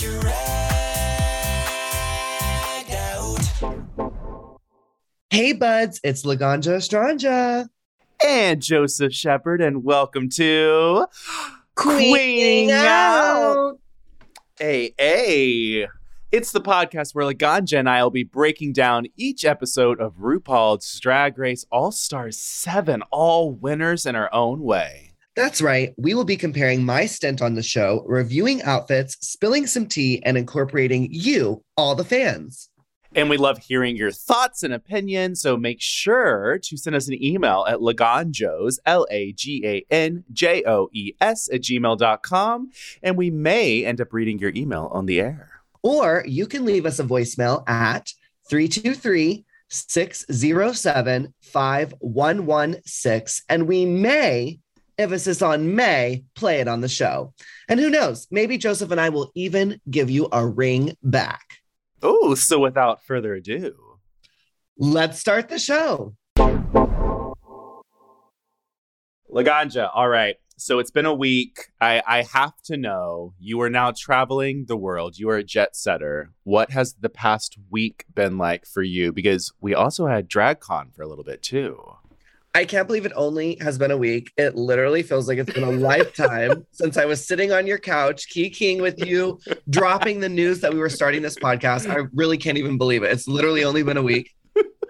Hey buds, it's Laganja Estranja. and Joseph Shepherd, and welcome to Queening out. Hey, hey. It's the podcast where Laganja and I will be breaking down each episode of RuPaul's Drag Race All Stars 7, all winners in our own way. That's right. We will be comparing my stint on the show, reviewing outfits, spilling some tea, and incorporating you, all the fans. And we love hearing your thoughts and opinions, so make sure to send us an email at laganjoes, L A G A N J O E S, at gmail.com, and we may end up reading your email on the air. Or you can leave us a voicemail at 323 607 5116, and we may, emphasis on may, play it on the show. And who knows, maybe Joseph and I will even give you a ring back. Oh, so without further ado, Let's start the show. Laganja, all right. So it's been a week. I, I have to know you are now traveling the world. You are a jet setter. What has the past week been like for you? Because we also had DragCon for a little bit too. I can't believe it only has been a week. It literally feels like it's been a lifetime since I was sitting on your couch, keying with you, dropping the news that we were starting this podcast. I really can't even believe it. It's literally only been a week.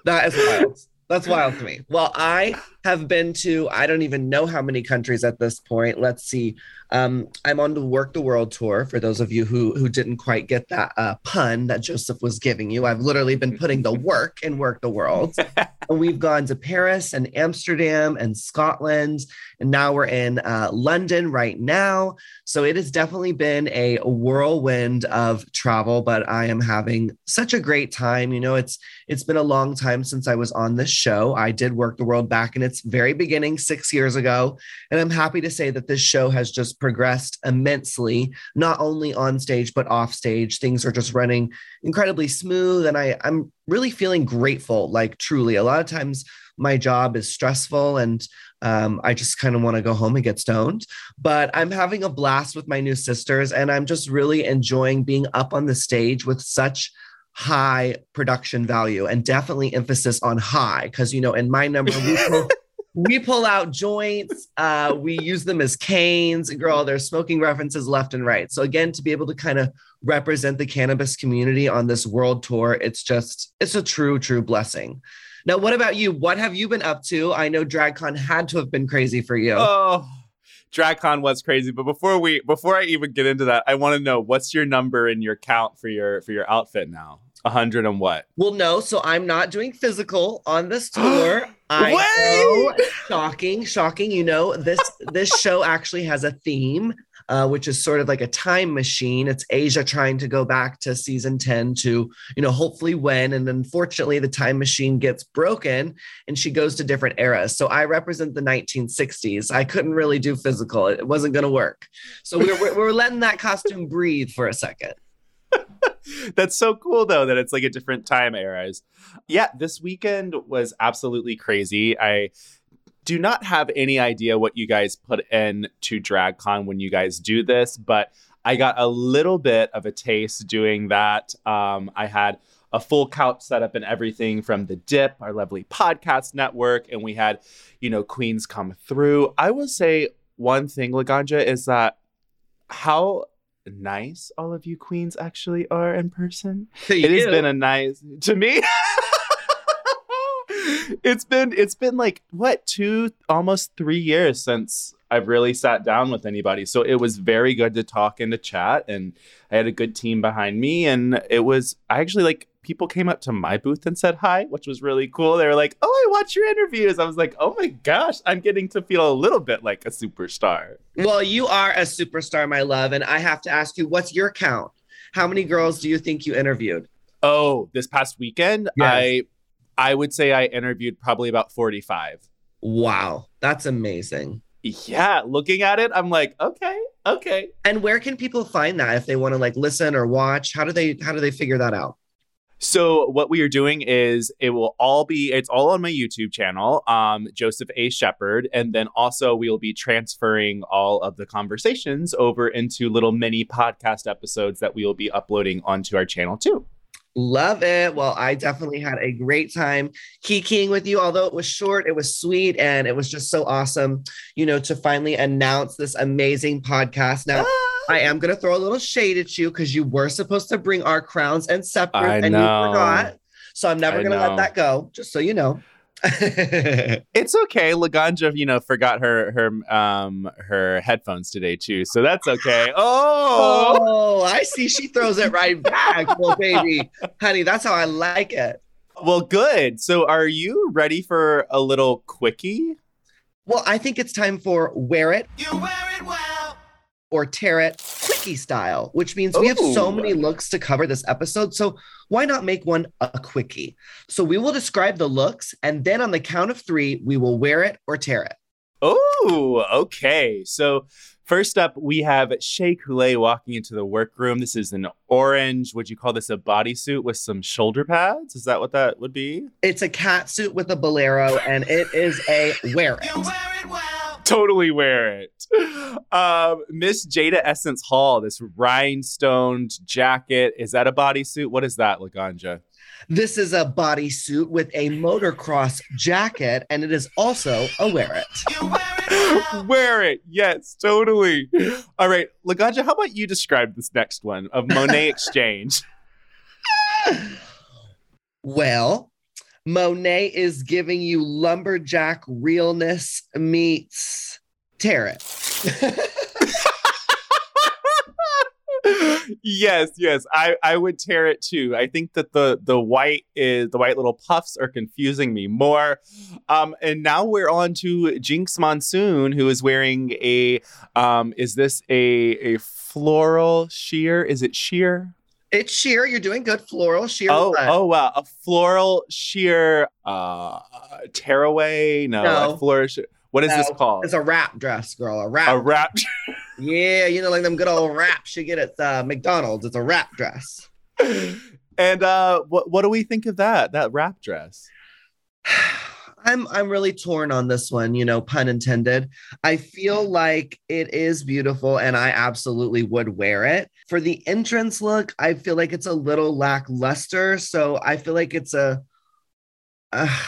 That is wild. That's wild to me. Well, I have been to, I don't even know how many countries at this point. Let's see. Um, I'm on the Work the World tour. For those of you who who didn't quite get that uh, pun that Joseph was giving you, I've literally been putting the work in Work the World. and we've gone to Paris and Amsterdam and Scotland, and now we're in uh, London right now. So it has definitely been a whirlwind of travel, but I am having such a great time. You know, it's it's been a long time since I was on this show. I did Work the World back in its very beginning six years ago, and I'm happy to say that this show has just progressed immensely, not only on stage but off stage. Things are just running incredibly smooth, and I I'm really feeling grateful. Like truly, a lot of times my job is stressful and um, I just kind of want to go home and get stoned. But I'm having a blast with my new sisters, and I'm just really enjoying being up on the stage with such high production value and definitely emphasis on high because you know in my number we pull, we pull out joints uh we use them as canes girl there's smoking references left and right. So again to be able to kind of represent the cannabis community on this world tour it's just it's a true true blessing. Now what about you? What have you been up to? I know dragcon had to have been crazy for you. Oh, DragCon was crazy. But before we before I even get into that, I want to know what's your number and your count for your for your outfit now? A hundred and what? Well, no, so I'm not doing physical on this tour. I know, shocking, shocking. You know, this this show actually has a theme, uh, which is sort of like a time machine. It's Asia trying to go back to season 10 to, you know, hopefully win. And unfortunately, the time machine gets broken and she goes to different eras. So I represent the 1960s. I couldn't really do physical. It wasn't going to work. So we we're, we're letting that costume breathe for a second. That's so cool though that it's like a different time eras. Yeah, this weekend was absolutely crazy. I do not have any idea what you guys put in to DragCon when you guys do this, but I got a little bit of a taste doing that. Um, I had a full couch setup and everything from the Dip, our lovely podcast network, and we had, you know, queens come through. I will say one thing, Laganja, is that how nice all of you queens actually are in person. It has been a nice to me. it's been it's been like what two almost three years since I've really sat down with anybody. So it was very good to talk and to chat and I had a good team behind me and it was I actually like people came up to my booth and said hi, which was really cool. They were like, "Oh, I watch your interviews." I was like, "Oh my gosh, I'm getting to feel a little bit like a superstar." Well, you are a superstar, my love, and I have to ask you, what's your count? How many girls do you think you interviewed? Oh, this past weekend, Yes. I I would say I interviewed probably about 45. Wow, that's amazing. Yeah, looking at it, I'm like, okay, okay. And where can people find that if they want to like listen or watch? How do they how do they figure that out? So what we are doing is it will all be it's all on my YouTube channel, um, Joseph A. Shepherd, and then also we will be transferring all of the conversations over into little mini podcast episodes that we will be uploading onto our channel too. Love it. Well, I definitely had a great time kikiing with you. Although it was short, it was sweet, and it was just so awesome, you know, to finally announce this amazing podcast. Now, ah. I am going to throw a little shade at you because you were supposed to bring our crowns and scepters, and know. you forgot. So I'm never going to let that go, just so you know. It's okay. Laganja, you know, forgot her her um her headphones today too, so that's okay. Oh, oh, I see. She throws it right back. Well, baby, honey, that's how I like it. well, good. So, are you ready for a little quickie? Well, I think it's time for wear it You wear it well. Or tear it quickie style, which means we have so many looks to cover this episode. So why not make one a quickie? So we will describe the looks, and then on the count of three, we will wear it or tear it. Oh, okay. So first up, we have Shea Coulee walking into the workroom. This is an orange. Would you call this a bodysuit with some shoulder pads? Is that what that would be? It's a cat suit with a bolero, and it is a wear it. You wear it well. Totally wear it. Um, Miss Jada Essence Hall, this rhinestoned jacket. Is that a bodysuit? What is that, Laganja? This is a bodysuit with a motocross jacket, and it is also a wear it. You wear it. Wear it. Yes, totally. All right, Laganja, how about you describe this next one of Monet X Change? Well, Monet is giving you lumberjack realness meets tear it. yes, yes. I, I would tear it too. I think that the the white is the white little puffs are confusing me more. Um, and now we're on to Jinkx Monsoon, who is wearing a um, is this a a floral sheer? Is it sheer? It's sheer. You're doing good. Floral sheer. Oh, oh wow, a floral sheer uh tearaway? No, No. a floral sheer. What is this called? It's a wrap dress, girl. A wrap. a wrap. yeah, you know, like them good old wraps you get at uh, McDonald's. It's a wrap dress. and uh, what what do we think of that? That wrap dress? I'm I'm really torn on this one, you know, pun intended. I feel like it is beautiful and I absolutely would wear it. For the entrance look, I feel like it's a little lackluster, so I feel like it's a uh,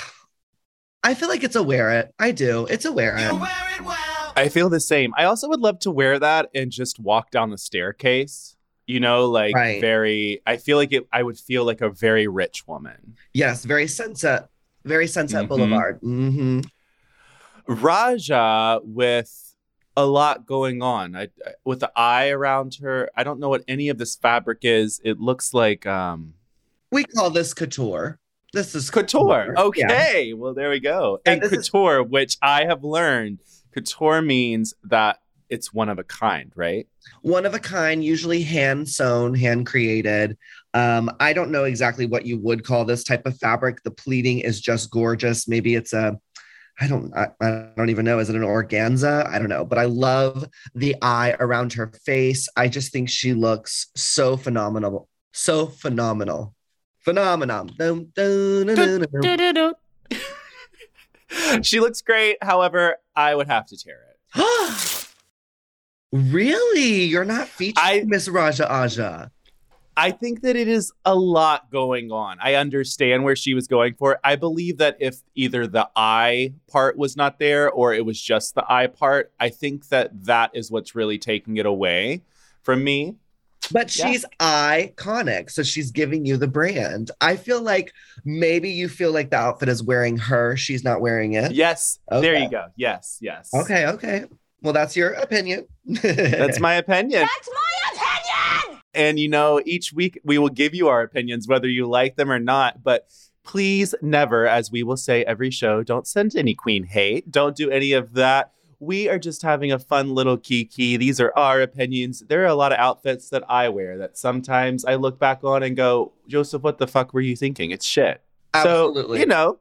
I feel like it's a wear it. I do. It's a wear it. wear it well. I feel the same. I also would love to wear that and just walk down the staircase. You know, like Right. very. I feel like it. I would feel like a very rich woman. Yes, very sunset, very Sunset Mhm. Boulevard. hmm Raja with a lot going on. I, I- with the eye around her. I don't know what any of this fabric is. It looks like um We call this couture. This is couture. Yeah. Okay, well there we go. And And, this is- couture, which I have learned, couture means that it's one of a kind, right? one of a kind, usually hand sewn, hand created. Um, I don't know exactly what you would call this type of fabric. The pleating is just gorgeous. Maybe it's a, I don't, I, I don't even know. Is it an organza? I don't know. But I love the eye around her face. I just think she looks so phenomenal, so phenomenal, phenomenon. She looks great. However, I would have to tear it. really? You're not I- featuring Miss Raja Aja. I think that it is a lot going on. I understand where she was going for. it. I believe that if either the I part was not there or it was just the I part, I think that that is what's really taking it away from me. But Yeah. she's iconic. So she's giving you the brand. I feel like maybe you feel like the outfit is wearing her. She's not wearing it. Yes, there you go. Yes, yes. Okay, okay. Well, that's your opinion. That's my opinion. That's my opinion! And you know, each week we will give you our opinions, whether you like them or not. But please never, as we will say every show, don't send any queen hate. Don't do any of that. We are just having a fun little kiki. These are our opinions. There are a lot of outfits that I wear that sometimes I look back on and go, Joseph, what the fuck were you thinking? It's shit. Absolutely. So, you know,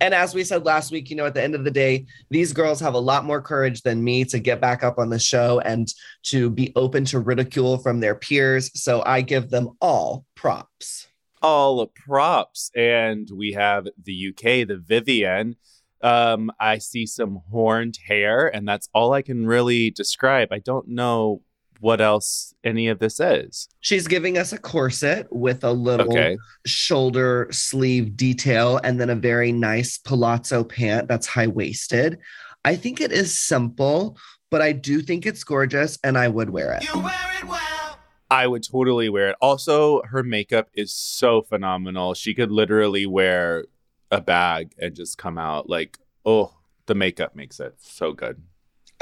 And as we said last week, you know, at the end of the day, these girls have a lot more courage than me to get back up on the show and to be open to ridicule from their peers. So I give them all props. all props. And we have the UK, the Vivienne. Um, I see some horned hair, and that's all I can really describe. I don't know what else any of this is. She's giving us a corset with a little Okay. shoulder sleeve detail and then a very nice palazzo pant that's high waisted. I think it is simple, but I do think it's gorgeous and I would wear it. You wear it well. I would totally wear it. Also, her makeup is so phenomenal. She could literally wear a bag and just come out like, oh, the makeup makes it so good.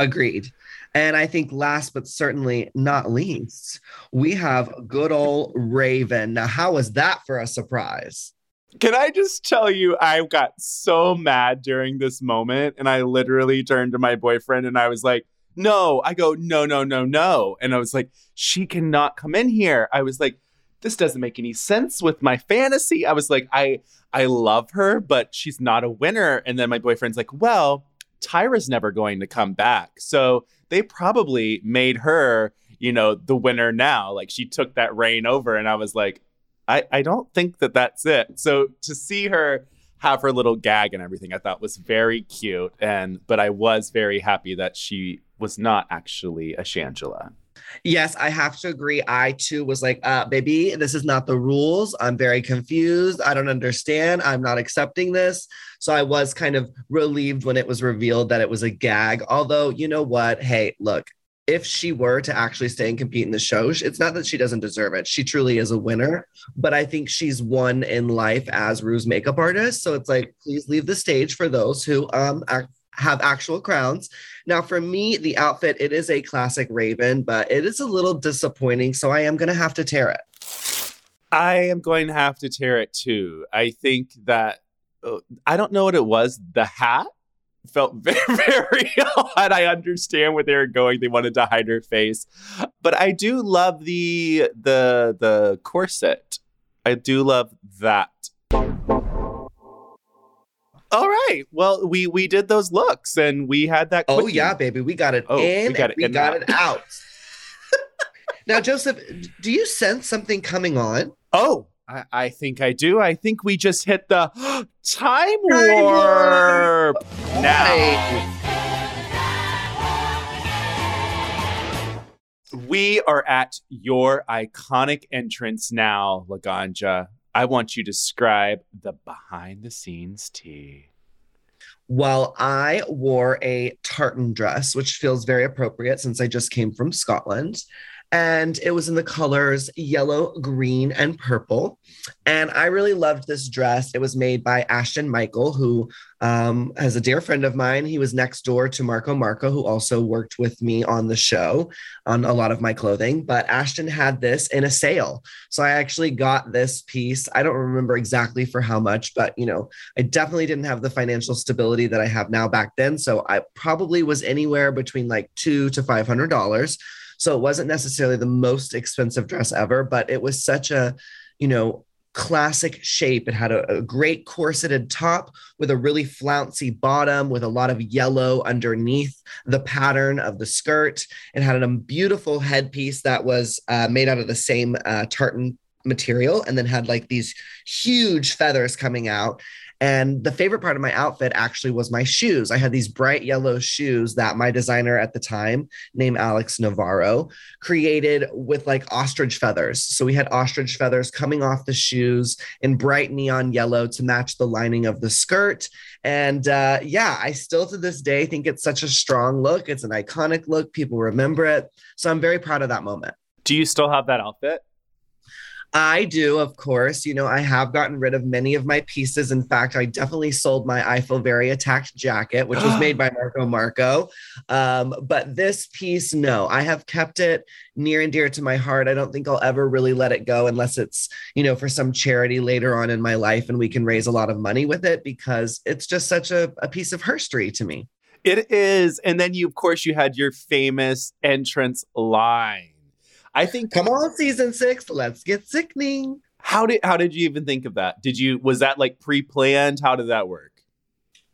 Agreed. And I think last but certainly not least, we have good old Raven. Now, how was that for a surprise? Can I just tell you, I got so mad during this moment, and I literally turned to my boyfriend and I was like, no, I go, no, no, no, no. And I was like, she cannot come in here. I was like, this doesn't make any sense with my fantasy. I was like, I I love her, but she's not a winner. And then my boyfriend's like, well, Tyra's never going to come back. So they probably made her, you know, the winner now. Like she took that reign over. And I was like, I, I don't think that that's it. So to see her have her little gag and everything, I thought was very cute. And but I was very happy that she was not actually a Shangela. Yes, I have to agree. I too was like, uh, baby, this is not the rules. I'm very confused. I don't understand. I'm not accepting this. So I was kind of relieved when it was revealed that it was a gag. Although, you know what? Hey, look, if she were to actually stay and compete in the show, it's not that she doesn't deserve it. She truly is a winner, but I think she's won in life as Ru's makeup artist. So it's like, please leave the stage for those who um ac- have actual crowns. Now, for me, the outfit it is a classic Raven, but it is a little disappointing. So I am gonna have to tear it. I am going to have to tear it too. I think that uh, I don't know what it was. The hat felt very, very odd. I understand where they were going. They wanted to hide her face, but I do love the the the corset. I do love that. All right. Well, we we did those looks and we had that. Oh yeah, baby, we got it Oh, we in. got and it we got now. it out. now, Joseph, do you sense something coming on? Oh, I, I think I do. I think we just hit the time Time warp now. We are at your iconic entrance now, Laganja. I want you to describe the behind the scenes tea. Well, I wore a tartan dress, which feels very appropriate since I just came from Scotland. And it was in the colors yellow, green, and purple. And I really loved this dress. It was made by Ashton Michael, who um, a dear friend of mine. He was next door to Marco Marco, who also worked with me on the show on a lot of my clothing. But Ashton had this in a sale. So I actually got this piece. I don't remember exactly for how much, but you know, I definitely didn't have the financial stability that I have now back then. So I probably was anywhere between like two to five hundred dollars. So it wasn't necessarily the most expensive dress ever, but it was such a, you know, classic shape. It had a, a great corseted top with a really flouncy bottom with a lot of yellow underneath the pattern of the skirt. It had a beautiful headpiece that was uh, made out of the same uh, tartan material and then had like these huge feathers coming out. And the favorite part of my outfit actually was my shoes. I had these bright yellow shoes that my designer at the time, named Alex Navarro, created with like ostrich feathers. So we had ostrich feathers coming off the shoes in bright neon yellow to match the lining of the skirt. And uh, yeah, I still to this day think it's such a strong look. It's an iconic look. People remember it. So I'm very proud of that moment. Do you still have that outfit? I do, of course. You know, I have gotten rid of many of my pieces. In fact, I definitely sold my I Feel Very Attacked jacket, which was made by Marco Marco. Um, but this piece, no, I have kept it near and dear to my heart. I don't think I'll ever really let it go unless it's, you know, for some charity later on in my life and we can raise a lot of money with it because it's just such a, a piece of history to me. It is. And then you, of course, you had your famous entrance line. I think Come on, season six, let's get sickening. how did how did you even think of that? Did you was that like pre-planned? How did that work?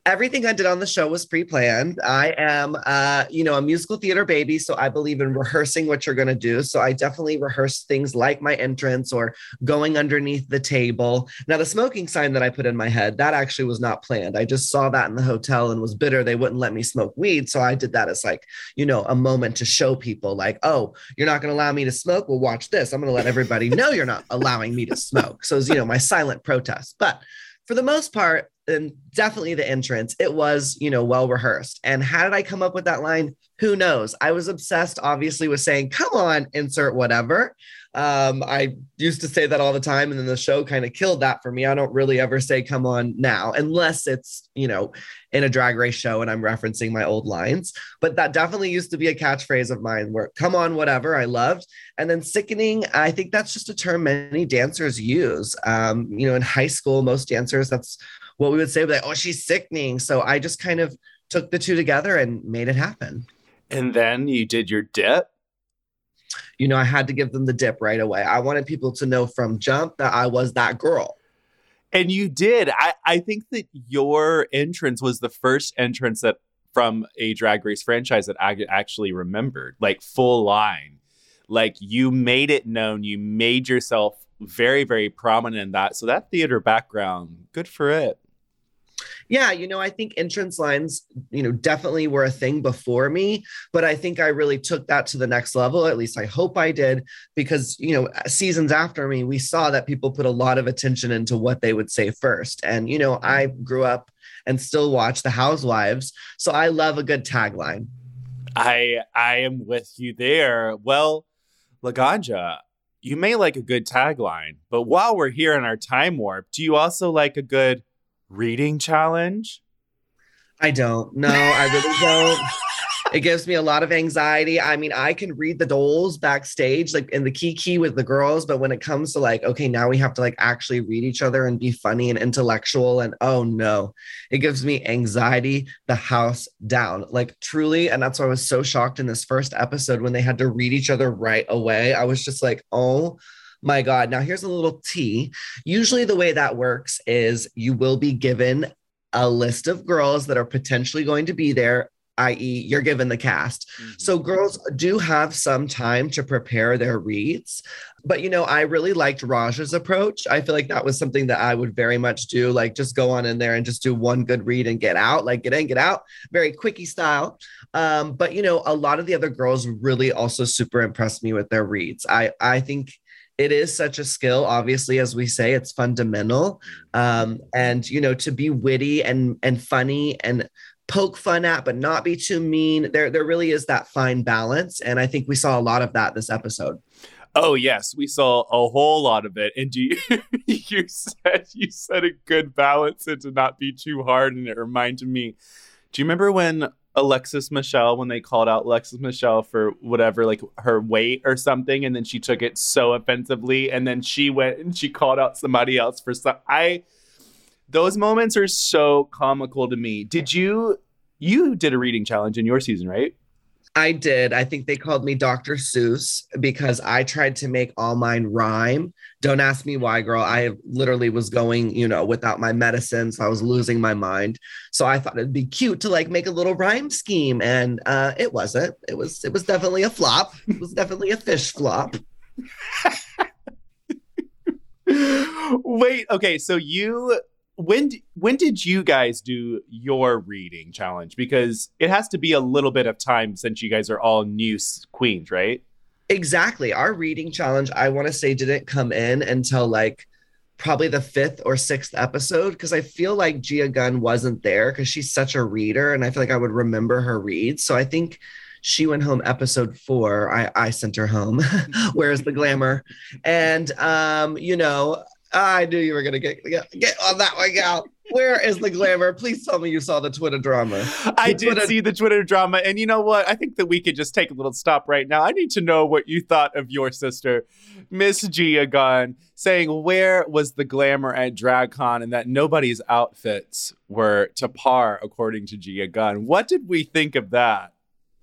Everything I did on the show was pre-planned. I am, uh, you know, a musical theater baby, so I believe in rehearsing what you're going to do. So I definitely rehearse things like my entrance or going underneath the table. Now, the smoking sign that I put in my head that actually was not planned. I just saw that in the hotel and was bitter they wouldn't let me smoke weed, so I did that as like, you know, a moment to show people, like, oh, you're not going to allow me to smoke. Well, watch this. I'm going to let everybody know you're not allowing me to smoke. So, it's, you know, my silent protest, but for the most part, and definitely the entrance, it was, you know, well rehearsed. And how did I come up with that line? Who knows? I was obsessed, obviously, with saying, come on, insert whatever. Um, I used to say that all the time, and then the show kind of killed that for me. I don't really ever say come on now, unless it's, you know, in a drag race show and I'm referencing my old lines. But that definitely used to be a catchphrase of mine where come on, whatever I loved. And then sickening, I think that's just a term many dancers use. Um, you know, in high school, most dancers, that's what we would say, like, oh, she's sickening. So I just kind of took the two together and made it happen. And then you did your dip. You know, I had to give them the dip right away. I wanted people to know from jump that I was that girl. And you did. I, I think that your entrance was the first entrance that from a drag race franchise that I actually remembered, like full line. Like you made it known, you made yourself very, very prominent in that. So that theater background, good for it. Yeah, you know, I think entrance lines, you know, definitely were a thing before me, but I think I really took that to the next level. At least I hope I did, because, you know, seasons after me, we saw that people put a lot of attention into what they would say first. And, you know, I grew up and still watch The Housewives. So I love a good tagline. I I am with you there. Well, Laganja, you may like a good tagline, but while we're here in our time warp, do you also like a good reading challenge? I don't. No, I really don't. It gives me a lot of anxiety. I mean, I can read the dolls backstage, like in the kiki with the girls, but when it comes to like, okay, now we have to like actually read each other and be funny and intellectual, and oh no, it gives me anxiety the house down. Like truly, and that's why I was so shocked in this first episode when they had to read each other right away. I was just like, oh my God. Now, here's a little T. Usually, the way that works is you will be given a list of girls that are potentially going to be there i.e., you're given the cast. Mm-hmm. So girls do have some time to prepare their reads. But you know, I really liked Raja's approach. I feel like that was something that I would very much do. Like just go on in there and just do one good read and get out, like get in, get out, very quickie style. Um, but you know, a lot of the other girls really also super impressed me with their reads. I I think it is such a skill obviously as we say it's fundamental. Um, and you know to be witty and and funny and poke fun at but not be too mean there there really is that fine balance. And i think we saw a lot of that this episode. Oh yes we saw a whole lot of it. And you you said you said a good balance and to not be too hard and it reminded me do you remember when Alexis Michelle when they called out Alexis Michelle for whatever, like her weight or something, and then she took it so offensively, and then she went and she called out somebody else for some. I those moments are so comical to me. Did you you did a reading challenge in your season, right? I did. I think they called me Dr. Seuss because I tried to make all mine rhyme. Don't ask me why, girl. I literally was going, you know, without my medicine. So I was losing my mind. So I thought it'd be cute to like make a little rhyme scheme. And uh, it wasn't. It was it was definitely a flop. It was definitely a fish flop. Wait, okay, so you when when did you guys do your reading challenge? Because it has to be a little bit of time since you guys are all new queens, right? Exactly. Our reading challenge, I want to say, didn't come in until like probably the fifth or sixth episode because I feel like Gia Gunn wasn't there because she's such a reader and I feel like I would remember her reads. So I think She went home episode four. I, I sent her home. Where's the glamour? And um, you know, I knew you were gonna get get, get on that one, gal. Where is the glamour? Please tell me you saw the Twitter drama. I did Twitter- see the Twitter drama, and you know what? I think that we could just take a little stop right now. I need to know what you thought of your sister, Miss Gia Gunn, saying where was the glamour at DragCon and that nobody's outfits were to par, according to Gia Gunn. What did we think of that?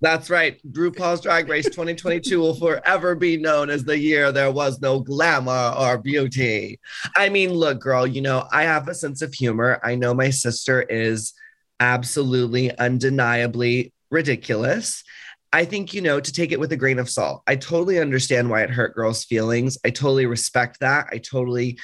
That's right. RuPaul's Drag Race 2022 will forever be known as the year there was no glamour or beauty. I mean, look, girl, you know, I have a sense of humor. I know my sister is absolutely, undeniably ridiculous. I think, you know, to take it with a grain of salt. I totally understand why it hurt girls' feelings. I totally respect that. I totally.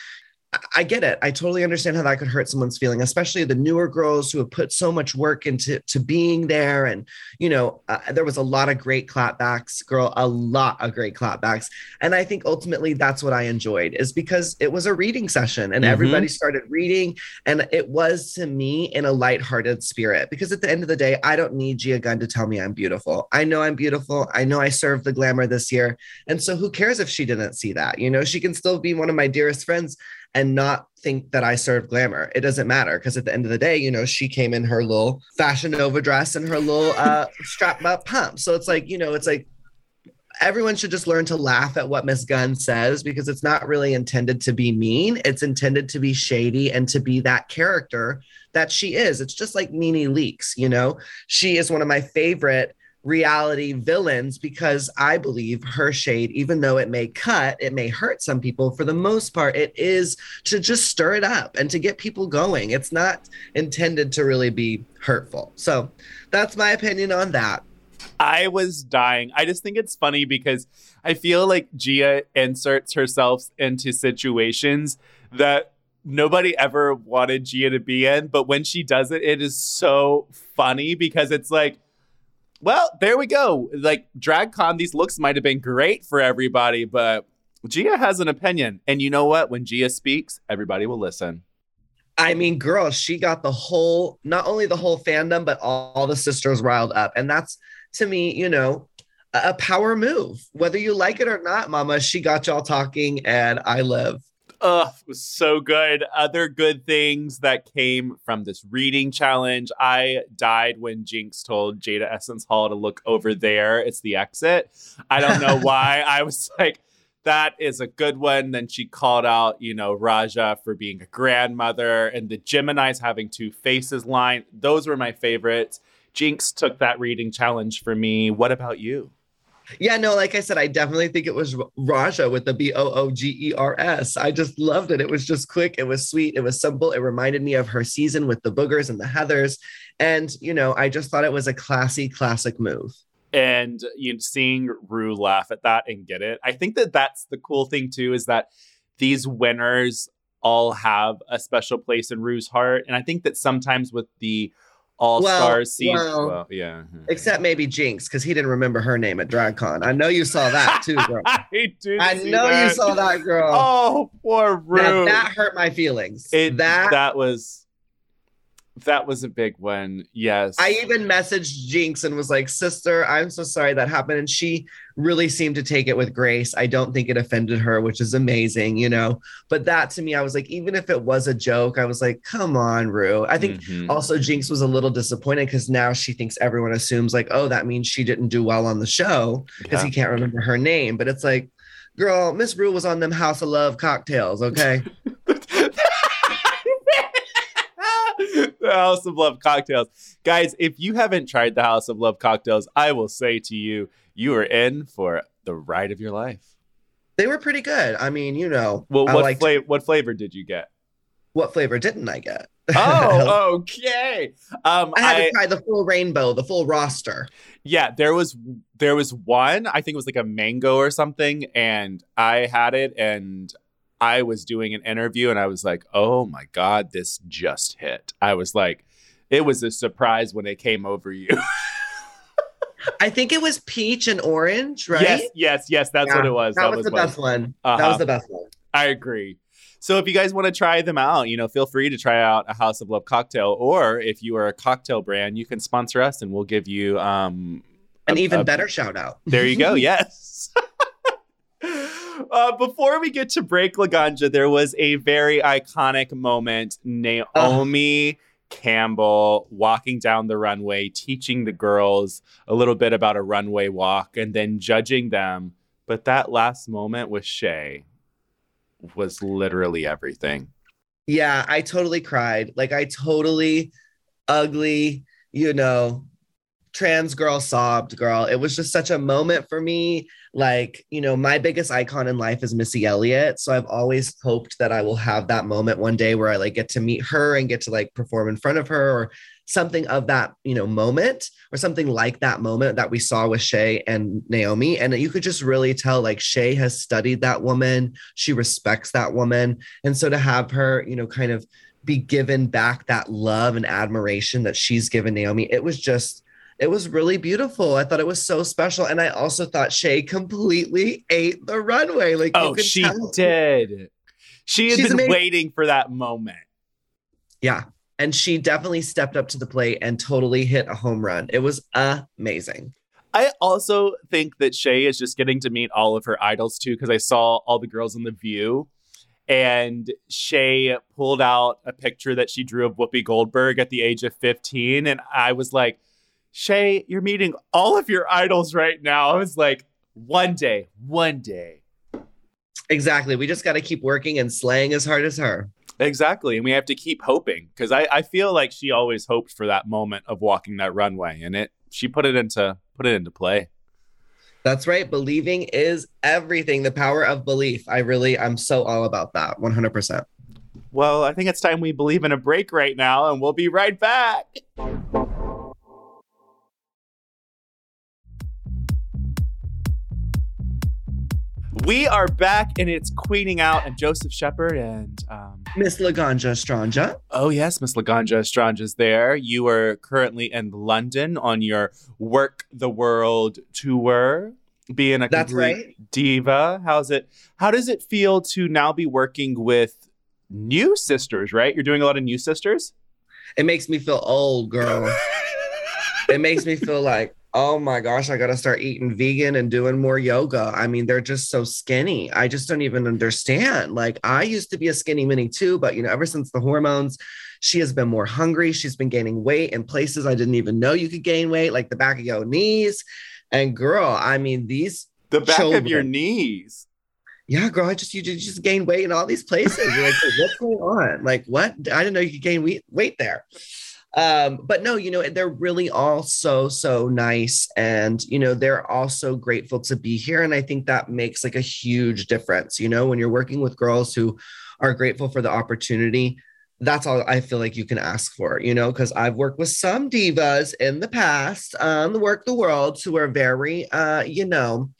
I- get it. I totally understand how that could hurt someone's feeling, especially the newer girls who have put so much work into to being there and you know, uh, there was a lot of great clapbacks, girl, a lot of great clapbacks. And I think ultimately that's what I enjoyed is because it was a reading session and Mhm. everybody started reading. And it was to me in a lighthearted spirit because at the end of the day, I don't need Gia Gunn to tell me I'm beautiful. I know I'm beautiful. I know I served the glamour this year. And so who cares if she didn't see that? You know, she can still be one of my dearest friends and not think that I serve glamour. It doesn't matter because at the end of the day, you know, she came in her little fashion Nova dress and her little uh, strap up pump. So it's like, you know, it's like everyone should just learn to laugh at what Miss Gunn says because it's not really intended to be mean. It's intended to be shady and to be that character that she is. It's just like Nene Leakes, you know, she is one of my favorite reality villains because I believe her shade, even though it may cut, it may hurt some people, for the most part, it is to just stir it up and to get people going. It's not intended to really be hurtful. So that's my opinion on that. I was dying. I just think it's funny because I feel like Gia inserts herself into situations that nobody ever wanted Gia to be in. But when she does it, it is so funny because it's like, well, there we go. Like DragCon, these looks might have been great for everybody, but Gia has an opinion. And you know what? When Gia speaks, everybody will listen. I mean, girl, she got the whole, not only the whole fandom, but all, all the sisters riled up. And that's to me, you know, a, a power move. Whether you like it or not, mama, she got y'all talking and I live. Ugh, it was so good. Other good things that came from this reading challenge. I died when Jinkx told Jada Essence Hall to look over there. It's the exit. I don't know why. I was like, that is a good one. Then she called out, you know, Raja for being a grandmother and the Gemini's having two faces line. Those were my favorites. Jinkx took that reading challenge for me. What about you? Yeah, no, like I said, I definitely think it was Raja with the B O O G E R S. I just loved it. It was just quick. It was sweet. It was simple. It reminded me of her season with the boogers and the heathers. And, you know, I just thought it was a classy, classic move. and you know, seeing Ru laugh at that and get it. I think that that's the cool thing too is that these winners all have a special place in Ru's heart, and I think that sometimes with the All Well, Stars season, well, well, yeah, mm-hmm. Except maybe Jinkx, because he didn't remember her name at DragCon. I know you saw that too, girl. I do. I know you saw that, girl. Oh, poor Ru. that hurt my feelings. it, that, that was that was a big one. Yes, I even messaged Jinkx and was like, "Sister, I'm so sorry that happened." And she really seemed to take it with grace. I don't think it offended her, which is amazing, you know. But that to me, I was like, even if it was a joke, I was like, "Come on, Ru." I think Mhm. also Jinkx was a little disappointed because now she thinks everyone assumes like, "Oh, that means she didn't do well on the show because Yeah. he can't remember her name." But it's like, girl, Miss Ru was on them House of Love cocktails, okay? the House of Love cocktails. Guys, if you haven't tried the House of Love cocktails, I will say to you, you are in for the ride of your life. they were pretty good. I mean, you know, Well, what, liked- fla- what flavor did you get? what flavor didn't I get? Oh, okay. Um, I had I, to try the full rainbow, the full roster. yeah, there was there was one. I think it was like a mango or something, and I had it, and I was doing an interview, and I was like, "Oh my god, this just hit!" I was like, it was a surprise when it came over you. I think it was peach and orange, right? Yes, yes, yes. That's what it was. That, was, was, the what- best one. That Uh-huh. was the best one. I agree. So if you guys want to try them out, you know, feel free to try out a House of Love cocktail, or if you are a cocktail brand, you can sponsor us, and we'll give you um An A- even a- better shout out. There you go. Yes. Uh, before we get to break Laganja, there was a very iconic moment. Naomi Campbell walking down the runway, teaching the girls a little bit about a runway walk and then judging them. But that last moment with Shea was literally everything. Yeah, I totally cried. Like I totally ugly, you know, trans girl sobbed, girl. It was just such a moment for me. Like, you know, my biggest icon in life is Missy Elliott. So I've always hoped that I will have that moment one day where I like get to meet her and get to like perform in front of her or something of that, you know, moment or something like that moment that we saw with Shea and Naomi. And you could just really tell like Shea has studied that woman. She respects that woman. And so to have her, you know, kind of be given back that love and admiration that she's given Naomi, it was just, it was really beautiful. I thought it was so special. And I also thought Shea completely ate the runway. Like, Oh, she tell. did. She had She's been amazing. waiting for that moment. Yeah. And she definitely stepped up to the plate and totally hit a home run. It was amazing. I also think that Shea is just getting to meet all of her idols too, because I saw all the girls in the view. And Shea pulled out a picture that she drew of Whoopi Goldberg at the age of 15. And I was like, Shea, you're meeting all of your idols right now. I was like, one day, one day. Exactly. We just got to keep working and slaying as hard as her. Exactly. And we have to keep hoping because I, I feel like she always hoped for that moment of walking that runway. And it she put it into put it into play. That's right. Believing is everything. The power of belief. I really, I'm so all about that. 100%. Well, I think it's time we believe in a break right now, and we'll be right back. We are back, and it's Queening Out, and Joseph Shepherd, and um, Miss Laganja Stranja. oh yes, Miss Laganja Estrange's there. You are currently in London on your Work the World tour, being a That's complete right. diva. How's it? How does it feel to now be working with new sisters? Right, you're doing a lot of new sisters. It makes me feel old, girl. it makes me feel like, oh my gosh, I got to start eating vegan and doing more yoga. I mean, they're just so skinny. I just don't even understand. Like, I used to be a skinny mini too, but you know, ever since the hormones, she has been more hungry. She's been gaining weight in places I didn't even know you could gain weight, like the back of your knees. And girl, I mean, these, The back of your knees. yeah, girl, I just, you just- just gain weight in all these places. You're like, what's going on? Like, what? I didn't know you could gain weight, weight there. Um but no you know they're really all so so nice. And you know they're also grateful to be here. And i think that makes like a huge difference you know when you're working with girls who are grateful for the opportunity that's all i feel like you can ask for you know because i've worked with some divas in the past on the work the world who are very uh you know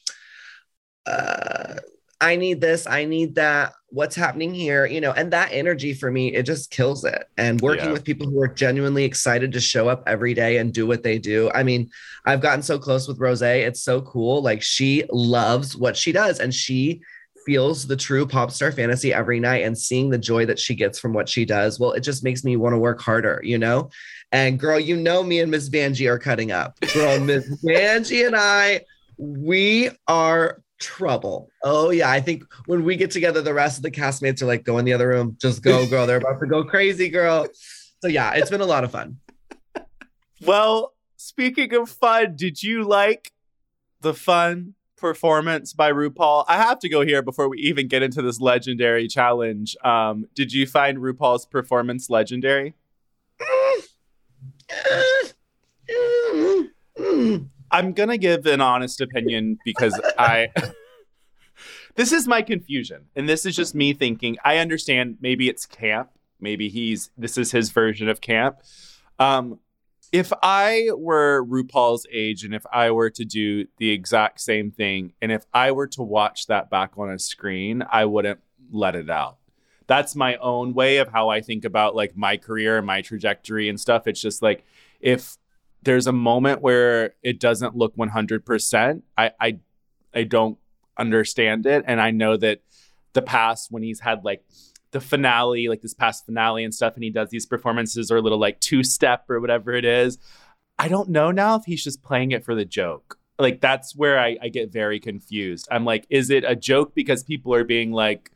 uh I need this, I need that. What's happening here? You know, and that energy for me, it just kills it. And working Yeah. with people who are genuinely excited to show up every day and do what they do. I mean, I've gotten so close with Rose. It's so cool. Like she loves what she does and she feels the true pop star fantasy every night and seeing the joy that she gets from what she does. Well, it just makes me want to work harder, you know? And girl, you know me and Miss Vanjie are cutting up. Girl, Miss Vanjie and I, we are trouble. Oh yeah, I think when we get together, the rest of the castmates are like, "Go in the other room, just go, girl. They're about to go crazy, girl." So yeah, it's been a lot of fun. Well, speaking of fun, did you like the fun performance by RuPaul? I have to go here before we even get into this legendary challenge. Um, did you find RuPaul's performance legendary? Mm. Mm. Mm. I'm gonna give an honest opinion because I. this is my confusion, and this is just me thinking. I understand maybe it's camp, maybe he's this is his version of camp. Um, if I were RuPaul's age, and if I were to do the exact same thing, and if I were to watch that back on a screen, I wouldn't let it out. That's my own way of how I think about like my career and my trajectory and stuff. It's just like if there's a moment where it doesn't look 100%, I I I don't understand it and I know that the past when he's had like the finale, like this past finale and stuff and he does these performances or a little like two step or whatever it is, I don't know now if he's just playing it for the joke Like that's where I, I get very confused. I'm like, is it a joke because people are being like,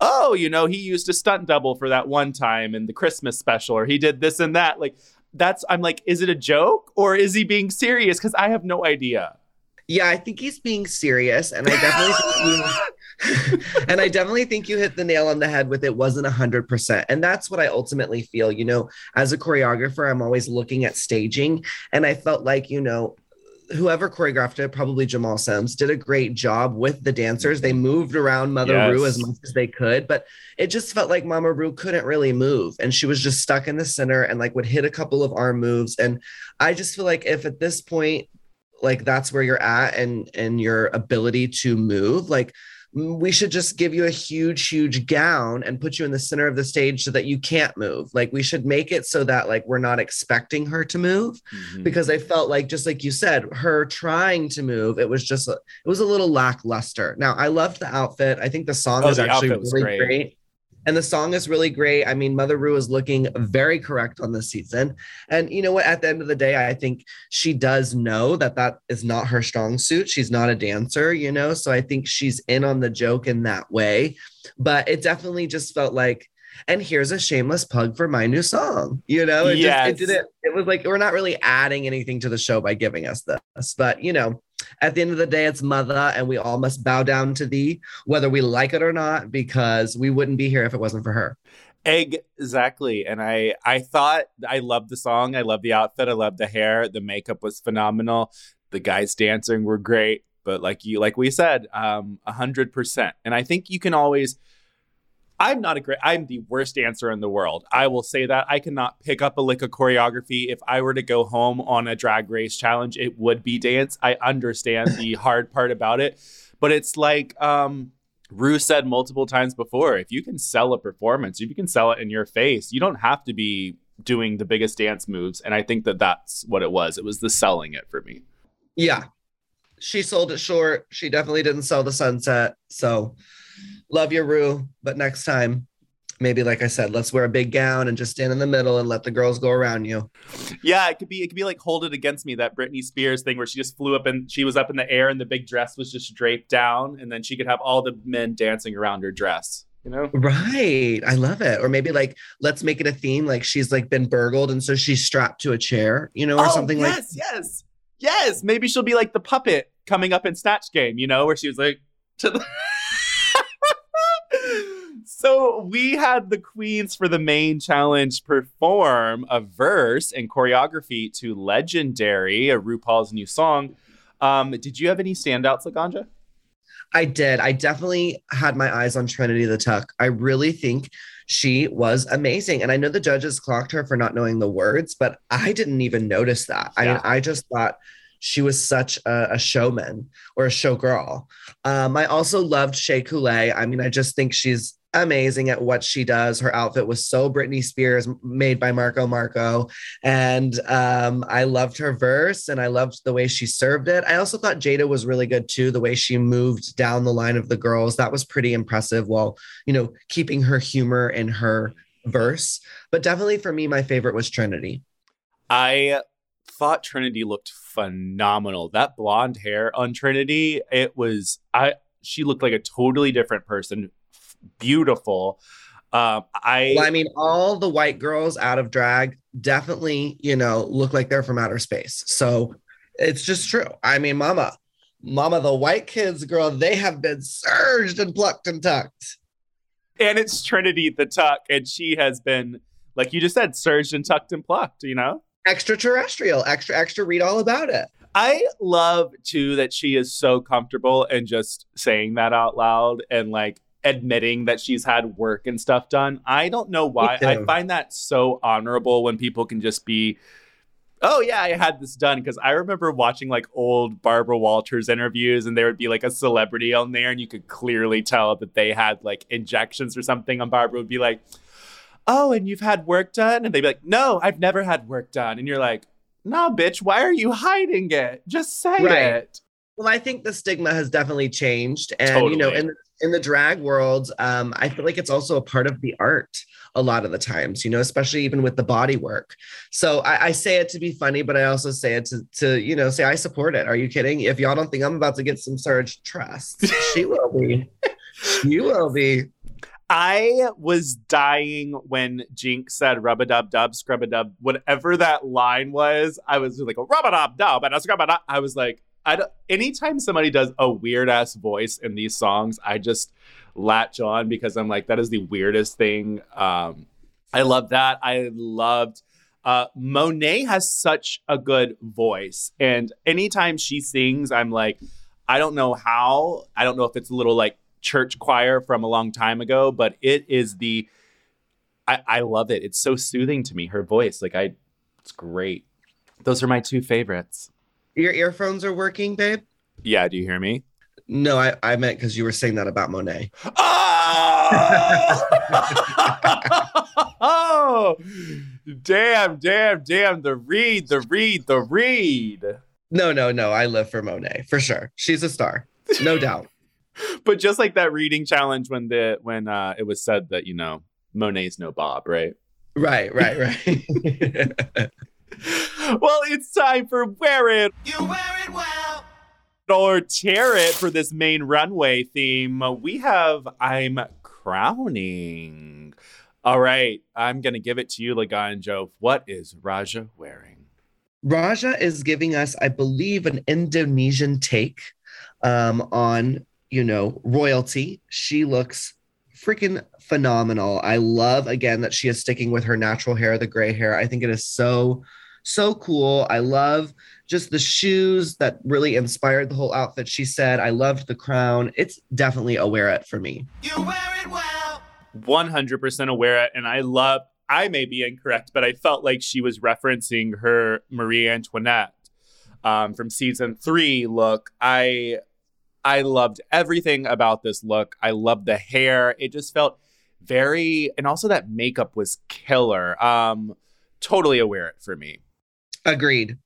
oh, you know, he used a stunt double for that one time in the Christmas special, or he did this and that. Like, that's, I'm like, is it a joke or is he being serious? Because I have no idea. Yeah, I think he's being serious, and I definitely think you, and I definitely think you hit the nail on the head with it wasn't hundred percent, and that's what I ultimately feel. You know, as a choreographer, I'm always looking at staging, and I felt like you know whoever choreographed it, probably Jamal Sims, did a great job with the dancers. They moved around Mother Yes. Ru as much as they could, but it just felt like Mama Ru couldn't really move. And she was just stuck in the center and like would hit a couple of arm moves. And I just feel like if at this point, like that's where you're at and and your ability to move, like we should just give you a huge, huge gown and put you in the center of the stage so that you can't move. Like we should make it so that like we're not expecting her to move Mm-hmm. because I felt like just like you said, her trying to move, it was just a, it was a little lackluster. Now I loved the outfit. I think the song Oh, is the actually was really great. great. And the song is really great. I mean, Mother Ru is looking very correct on this season. And you know what? At the end of the day, I think she does know that that is not her strong suit. She's not a dancer, you know? So I think she's in on the joke in that way. But it definitely just felt like, and here's a shameless plug for my new song. You know, it Yes. just it didn't. It was like we're not really adding anything to the show by giving us this, but you know, at the end of the day, it's mother, and we all must bow down to thee, whether we like it or not, because we wouldn't be here if it wasn't for her. Exactly. And I I thought I loved the song. I loved the outfit. I loved the hair. The makeup was phenomenal. The guys dancing were great. But like you like we said, um, hundred percent. And I think you can always I'm not a great I'm the worst dancer in the world. I will say that. I cannot pick up a lick of choreography. If I were to go home on a drag race challenge, it would be dance. I understand the hard part about it. But it's like um Ru said multiple times before, if you can sell a performance, if you can sell it in your face, you don't have to be doing the biggest dance moves. And I think that that's what it was. It was the selling it for me. Yeah, she sold it short. She definitely didn't sell the sunset. So, love your Ru, but next time, maybe like I said, let's wear a big gown and just stand in the middle and let the girls go around you. Yeah, it could be it could be like hold it against me that Britney Spears thing where she just flew up and she was up in the air and the big dress was just draped down and then she could have all the men dancing around her dress. You know? Right. I love it. Or maybe like let's make it a theme like she's like been burgled and so she's strapped to a chair, you know, or oh, something like yes, yes, yes. Maybe she'll be like the puppet coming up in Snatch Game, you know, where she was like to the. so we had the queens for the main challenge perform a verse and choreography to "Legendary," a RuPaul's new song. Um, did you have any standouts, Laganja? I did. I definitely had my eyes on Trinity the Tuck. I really think she was amazing. And I know the judges clocked her for not knowing the words, but I didn't even notice that. I Yeah. I just thought she was such a, a showman or a showgirl. Um, I also loved Shea Coulee. I mean, I just think she's amazing at what she does. Her outfit was so Britney Spears, made by Marco Marco. And um, I loved her verse and I loved the way she served it. I also thought Jada was really good too, the way she moved down the line of the girls. That was pretty impressive while, you know, keeping her humor in her verse. But definitely for me, my favorite was Trinity. I thought Trinity looked phenomenal. That blonde hair on Trinity, it was I she looked like a totally different person. Beautiful. Um I Well, I mean, all the white girls out of drag definitely, you know, look like they're from outer space. So it's just true. I mean, mama, mama, the white kids, girl, they have been surged and plucked and tucked. and it's Trinity the Tuck, and she has been, like you just said, surged and tucked and plucked, you know? Extraterrestrial, extra, extra, read all about it. I love too that she is so comfortable and just saying that out loud and like admitting that she's had work and stuff done. I don't know why. I find that so honorable when people can just be, oh yeah, I had this done. Because I remember watching like old Barbara Walters interviews and there would be like a celebrity on there and you could clearly tell that they had like injections or something. And Barbara would be like, oh, and you've had work done? And they'd be like, no, I've never had work done. And you're like, no, bitch, why are you hiding it? Just say Right. it. Well, I think the stigma has definitely changed, and you know, Totally. in in the drag world, um, I feel like it's also a part of the art a lot of the times, you know, especially even with the body work. So I, I say it to be funny, but I also say it to, to, you know, say I support it. Are you kidding? If y'all don't think I'm about to get some surge, trust she will be. you will be. I was dying when Jinkx said rub a dub dub, scrub a dub, whatever that line was. I was like, rub a dub dub, and a scrub a dub. I was like, I don't, anytime somebody does a weird ass voice in these songs, I just latch on because I'm like, that is the weirdest thing. Um, I love that. I loved uh, Monet has such a good voice, and anytime she sings, I'm like, I don't know how. I don't know if it's a little like church choir from a long time ago, but it is the I, I love it. It's so soothing to me. Her voice, like I, it's great. Those are my two favorites. Your earphones are working, babe? Yeah, do you hear me? No, I, I meant because you were saying that about Monet. Oh! damn, damn, damn. The read, the read, the read. No, no, no. I live for Monet for sure. She's a star, no doubt. But just like that reading challenge when the when uh it was said that, you know, Monet's no Bob, right? Right, right, right. well, it's time for Wear It You wear it well. or Tear It for this main runway theme. We have I'm crowning. All right, I'm gonna give it to you, Laganjo. What is Raja wearing? Raja is giving us, I believe, an Indonesian take um, on, you know, royalty. She looks freaking phenomenal. I love again that she is sticking with her natural hair, the gray hair. I think it is so, so cool. I love just the shoes that really inspired the whole outfit. She said, I loved the crown. It's definitely a wear it for me. You wear it well. 100% aware, it. and I love. I may be incorrect, but I felt like she was referencing her Marie Antoinette um, from season three look. I I loved everything about this look. I loved the hair. It just felt very, and also that makeup was killer. Um, totally aware it for me. Agreed.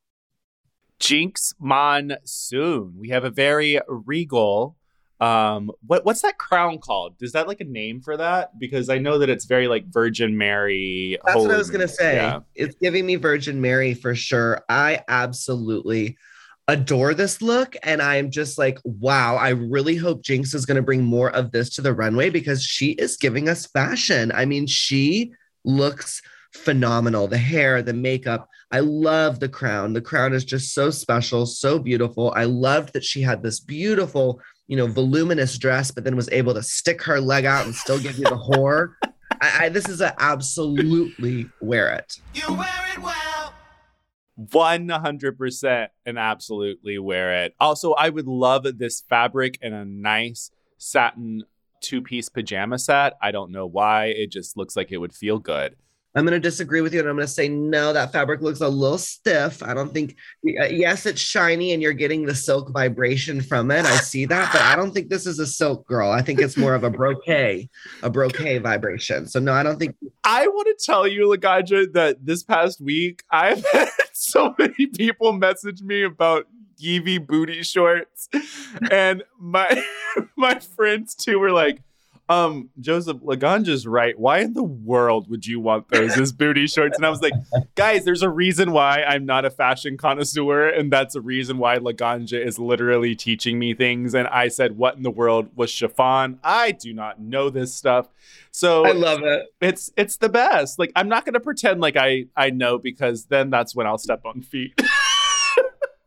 Jinkx Monsoon. We have a very regal. Um, what what's that crown called? Is that like a name for that? Because I know that it's very like Virgin Mary. That's what I was holy- gonna say. Yeah. It's giving me Virgin Mary for sure. I absolutely adore this look, and I'm just like, wow. I really hope Jinkx is gonna bring more of this to the runway because she is giving us fashion. I mean, she looks phenomenal. The hair, the makeup. I love the crown. The crown is just so special, so beautiful. I loved that she had this beautiful, you know, voluminous dress, but then was able to stick her leg out and still give you the whore. I, I, this is a absolutely wear it. You wear it well. 100% and absolutely wear it. Also, I would love this fabric in a nice satin two piece pajama set. I don't know why. It just looks like it would feel good. I'm going to disagree with you and I'm going to say, no, that fabric looks a little stiff. I don't think, uh, yes, it's shiny and you're getting the silk vibration from it. I see that, but I don't think this is a silk girl. I think it's more of a brocade, a brocade vibration. So, no, I don't think I want to tell you, Laganja, that this past week I've had so many people message me about Yvie booty shorts, and my my friends too were like, "Um, Joseph Laganja's right. Why in the world would you want those as booty shorts?" And I was like, "Guys, there's a reason why I'm not a fashion connoisseur, and that's a reason why Laganja is literally teaching me things." And I said, "What in the world was chiffon? I do not know this stuff." So I love it. it's it's the best. Like I'm not gonna pretend like I I know because then that's when I'll step on feet.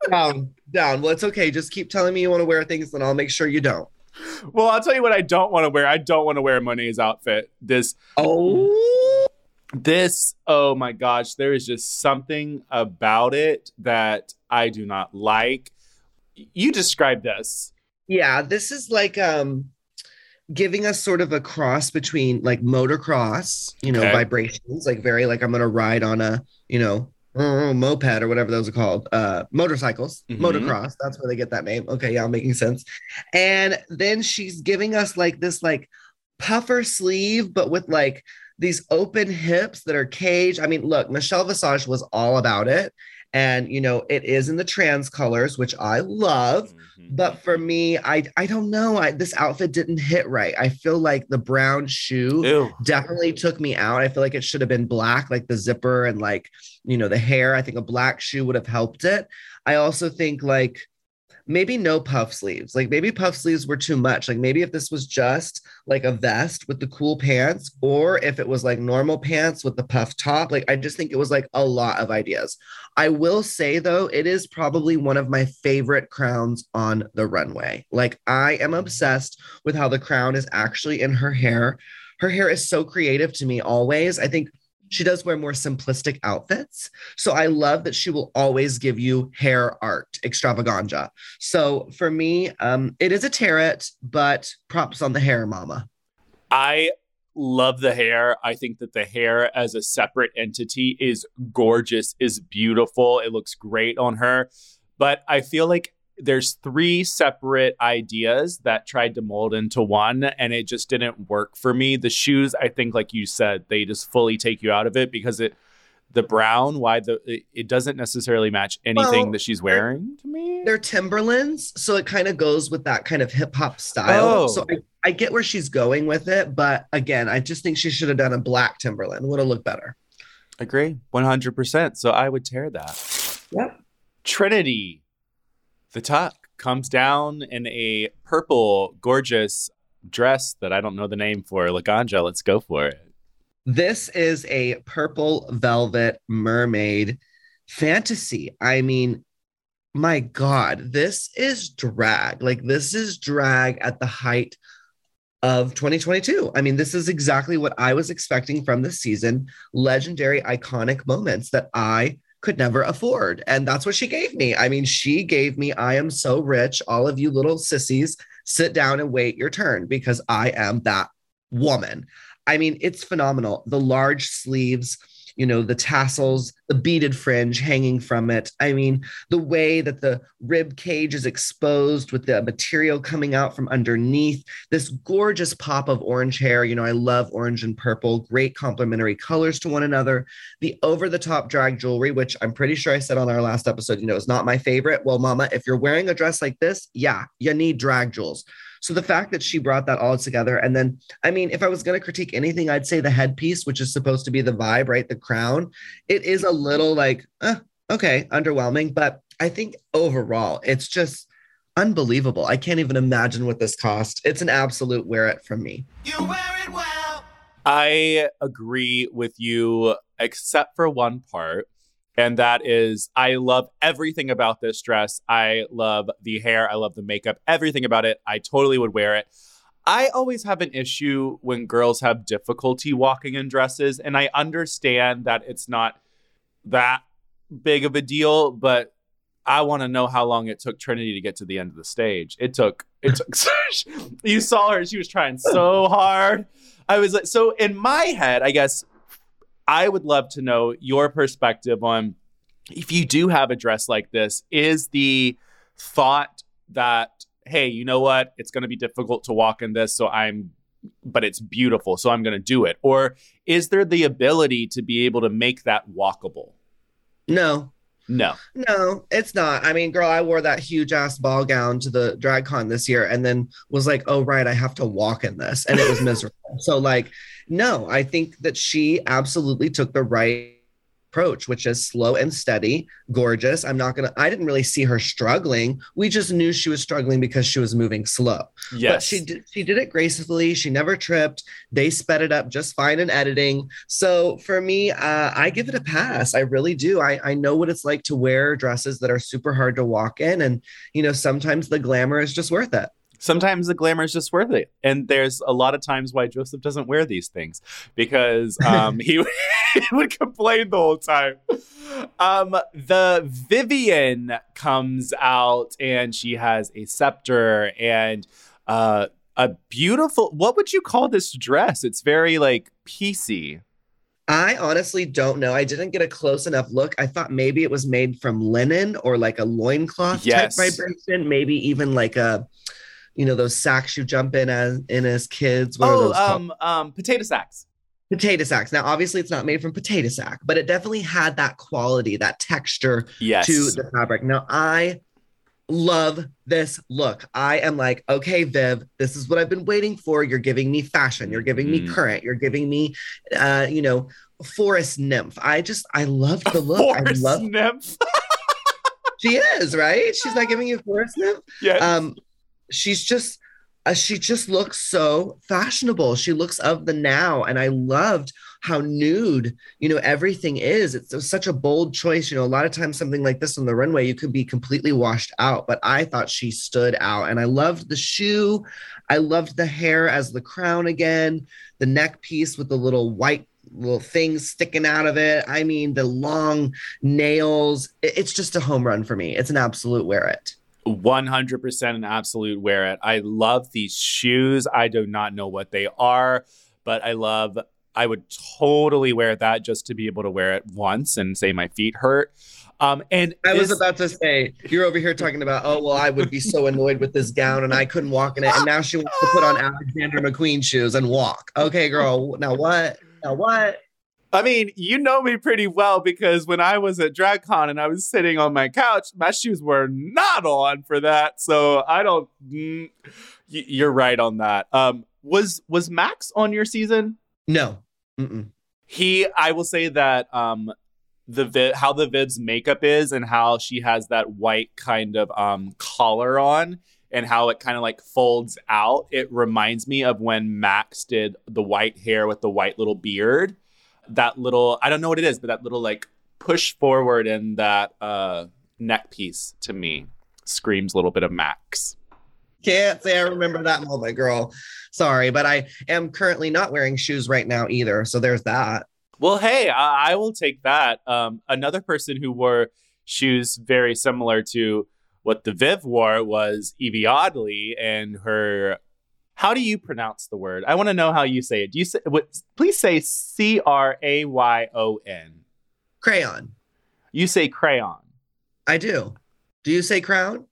Down, down. Well, it's okay. Just keep telling me you want to wear things, and I'll make sure you don't. Well, I'll tell you what I don't want to wear. I don't want to wear Monet's outfit. This Oh, this oh my gosh, there is just something about it that I do not like. You describe this. yeah. This is like um giving us sort of a cross between like motocross, you know, Okay. vibrations, like very like I'm gonna ride on a, you know, uh, moped or whatever those are called. Uh motorcycles, Mhm. motocross. That's where they get that name. Okay, yeah, making sense. And then she's giving us like this like puffer sleeve, but with like these open hips that are caged. I mean, look, Michelle Visage was all about it. And, you know, it is in the trans colors, which I love. Mhm. But for me, I I don't know. I, this outfit didn't hit right. I feel like the brown shoe Ew. definitely took me out. I feel like it should have been black, like the zipper and like, you know, the hair. I think a black shoe would have helped it. I also think like maybe no puff sleeves. Like maybe puff sleeves were too much. Like maybe if this was just like a vest with the cool pants, or if it was like normal pants with the puff top, like I just think it was like a lot of ideas. I will say though, it is probably one of my favorite crowns on the runway. Like I am obsessed with how the crown is actually in her hair. Her hair is so creative to me always. I think she does wear more simplistic outfits. So I love that she will always give you hair art extravaganza. So for me, um, it is a tarot, but props on the hair, mama. I love the hair. I think that the hair as a separate entity is gorgeous, is beautiful. It looks great on her. But I feel like there's three separate ideas that tried to mold into one and it just didn't work for me. The shoes, I think like you said, they just fully take you out of it because it the brown, why the it, it doesn't necessarily match anything Well, that she's wearing to me. They're Timberlands, so it kind of goes with that kind of hip hop style. Oh. So I, I get where she's going with it, but again, I just think she should have done a black Timberland. Would have looked better. Agree. 100%. So I would tear that. Yep. Trinity, the tuck, comes down in a purple, gorgeous dress that I don't know the name for. Laganja, let's go for it. This is a purple velvet mermaid fantasy. I mean, my God, this is drag. Like, this is drag at the height of 2022. I mean, this is exactly what I was expecting from this season legendary, iconic moments that I could never afford. And that's what she gave me. I mean, she gave me, I am so rich. All of you little sissies, sit down and wait your turn because I am that woman. I mean, it's phenomenal. The large sleeves, you know, the tassels, the beaded fringe hanging from it. I mean, the way that the rib cage is exposed with the material coming out from underneath, this gorgeous pop of orange hair. You know, I love orange and purple, great complementary colors to one another. The over the top drag jewelry, which I'm pretty sure I said on our last episode, you know, is not my favorite. Well, mama, if you're wearing a dress like this, yeah, you need drag jewels. So the fact that she brought that all together, and then, I mean, if I was going to critique anything, I'd say the headpiece, which is supposed to be the vibe, right? The crown, it is a little like, eh, okay, underwhelming. But I think overall, it's just unbelievable. I can't even imagine what this cost. It's an absolute wear it from me. You wear it well. I agree with you, except for one part. And that is, I love everything about this dress. I love the hair. I love the makeup, everything about it. I totally would wear it. I always have an issue when girls have difficulty walking in dresses. And I understand that it's not that big of a deal, but I want to know how long it took Trinity to get to the end of the stage. It took, it took, you saw her, she was trying so hard. I was like, so in my head, I guess I would love to know your perspective on if you do have a dress like this, is the thought that, hey, you know what? It's going to be difficult to walk in this. So I'm, but it's beautiful. So I'm going to do it. Or is there the ability to be able to make that walkable? No, No. No, it's not. I mean, girl, I wore that huge ass ball gown to the drag con this year and then was like, oh, right, I have to walk in this. And it was miserable. so, like, no, I think that she absolutely took the right approach, which is slow and steady, gorgeous. I'm not going to, I didn't really see her struggling. We just knew she was struggling because she was moving slow. Yes, But she did she did it gracefully. She never tripped. They sped it up just fine in editing. So for me, uh, I give it a pass. I really do. I, I know what it's like to wear dresses that are super hard to walk in. And you know, sometimes the glamour is just worth it. Sometimes the glamour is just worth it. And there's a lot of times why Joseph doesn't wear these things because um, he, he would complain the whole time. Um, the Vivienne comes out and she has a scepter and uh, a beautiful. What would you call this dress? It's very like piecey. I honestly don't know. I didn't get a close enough look. I thought maybe it was made from linen or like a loincloth Yes. type vibration, maybe even like a you know, those sacks you jump in as in as kids. What are Oh, those called? um, um, potato sacks. potato sacks. Now, obviously, it's not made from potato sack, but it definitely had that quality, that texture Yes. to the fabric. Now, I love this look. I am like, okay, Viv, this is what I've been waiting for. You're giving me fashion. You're giving me Mhm. current. You're giving me, uh, you know, forest nymph. I just, I love the look. I Forest love. nymph. She is right. She's not giving you forest nymph. yes. Um, she's just. Uh, she just looks so fashionable. She looks of the now, and I loved how nude, you know, everything is. It's, it's such a bold choice. You know, a lot of times something like this on the runway, you could be completely washed out, but I thought she stood out. And I loved the shoe. I loved the hair as the crown again, the neck piece with the little white little things sticking out of it. I mean, the long nails. It- it's just a home run for me. It's an absolute wear it. 100% an absolute wear it. I love these shoes. I do not know what they are, but I love I would totally wear that just to be able to wear it once and say my feet hurt. Um and I was this- about to say, you're over here talking about, oh, well, I would be so annoyed with this gown and I couldn't walk in it. And now she wants to put on Alexander McQueen shoes and walk. Okay, girl. Now what? Now what? I mean, you know me pretty well because when I was at DragCon and I was sitting on my couch, my shoes were not on for that. So I don't. Mm, you're right on that. Um, was was Max on your season? No. Mm-mm. He, I will say that um, the vi- how the Viv's makeup is and how she has that white kind of um collar on and how it kind of like folds out. It reminds me of when Max did the white hair with the white little beard. That little, I don't know what it is, but that little like push forward and that uh neck piece to me screams a little bit of Max. Can't say I remember that moment, girl. Sorry, but I am currently not wearing shoes right now either. So there's that. Well, hey, I, I will take that. Um, another person who wore shoes very similar to what the Viv wore was Yvie Oddly and her. How do you pronounce the word? I want to know how you say it. Do you say? What, please say C R A Y O N. Crayon. You say crayon. I do. Do you say crown?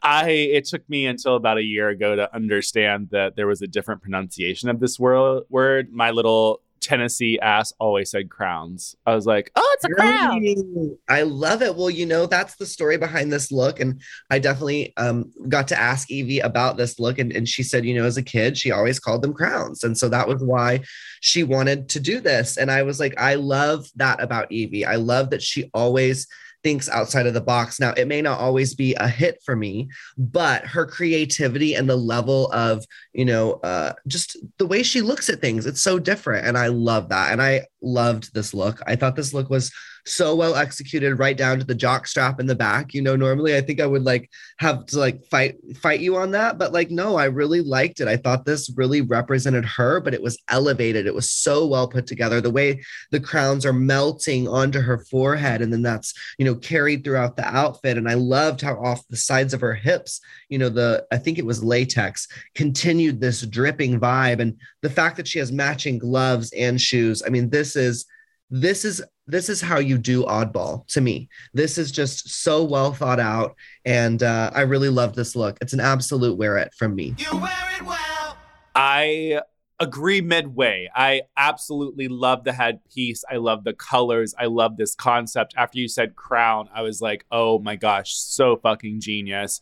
I it took me until about a year ago to understand that there was a different pronunciation of this wor- word. My little Tennessee ass always said crowns. I was like, oh, it's a crown. I love it. Well, you know, that's the story behind this look. And I definitely um, got to ask Yvie about this look. And, and she said, you know, as a kid, she always called them crowns. And so that was why she wanted to do this. And I was like, I love that about Yvie. I love that she always thinks outside of the box. Now, it may not always be a hit for me, but her creativity and the level of, you know, uh, just the way she looks at things, it's so different. And I love that. And I loved this look. I thought this look was so well executed right down to the jock strap in the back. You know, normally I think I would like have to like fight fight you on that, but like no, I really liked it. I thought this really represented her, but it was elevated. It was so well put together. The way the crowns are melting onto her forehead and then that's, you know, carried throughout the outfit and I loved how off the sides of her hips, you know, the I think it was latex continued this dripping vibe and the fact that she has matching gloves and shoes. I mean, this is this is this is how you do oddball to me this is just so well thought out and uh, i really love this look it's an absolute wear it from me You wear it well. I agree midway. I absolutely love the headpiece. I love the colors. I love this concept. After you said crown, I was like, oh my gosh, so fucking genius.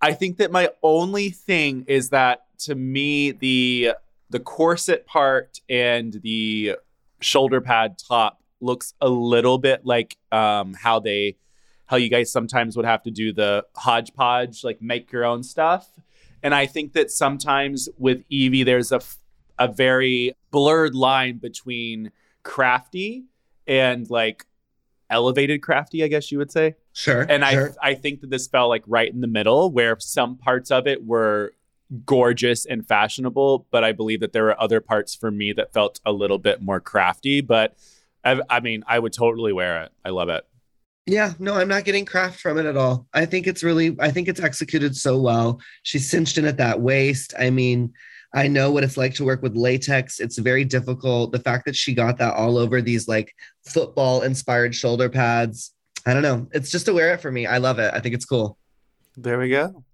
I think that my only thing is that to me, the the corset part and the shoulder pad top looks a little bit like um how they how you guys sometimes would have to do the hodgepodge, like make your own stuff. And I think that sometimes with Yvie, there's a, f- a very blurred line between crafty and like elevated crafty, I guess you would say. sure And sure. I I think that this fell like right in the middle where some parts of it were gorgeous and fashionable, but I believe that there were other parts for me that felt a little bit more crafty. But I, I mean, I would totally wear it. I love it. yeah no i'm not getting craft from it at all. I think it's really i think it's executed so well. She's cinched in at that waist. I mean i know what it's like to work with latex. It's very difficult. The fact that she got that all over these like football inspired shoulder pads. I don't know. It's just to wear it for me. I love it. I think it's cool. There we go.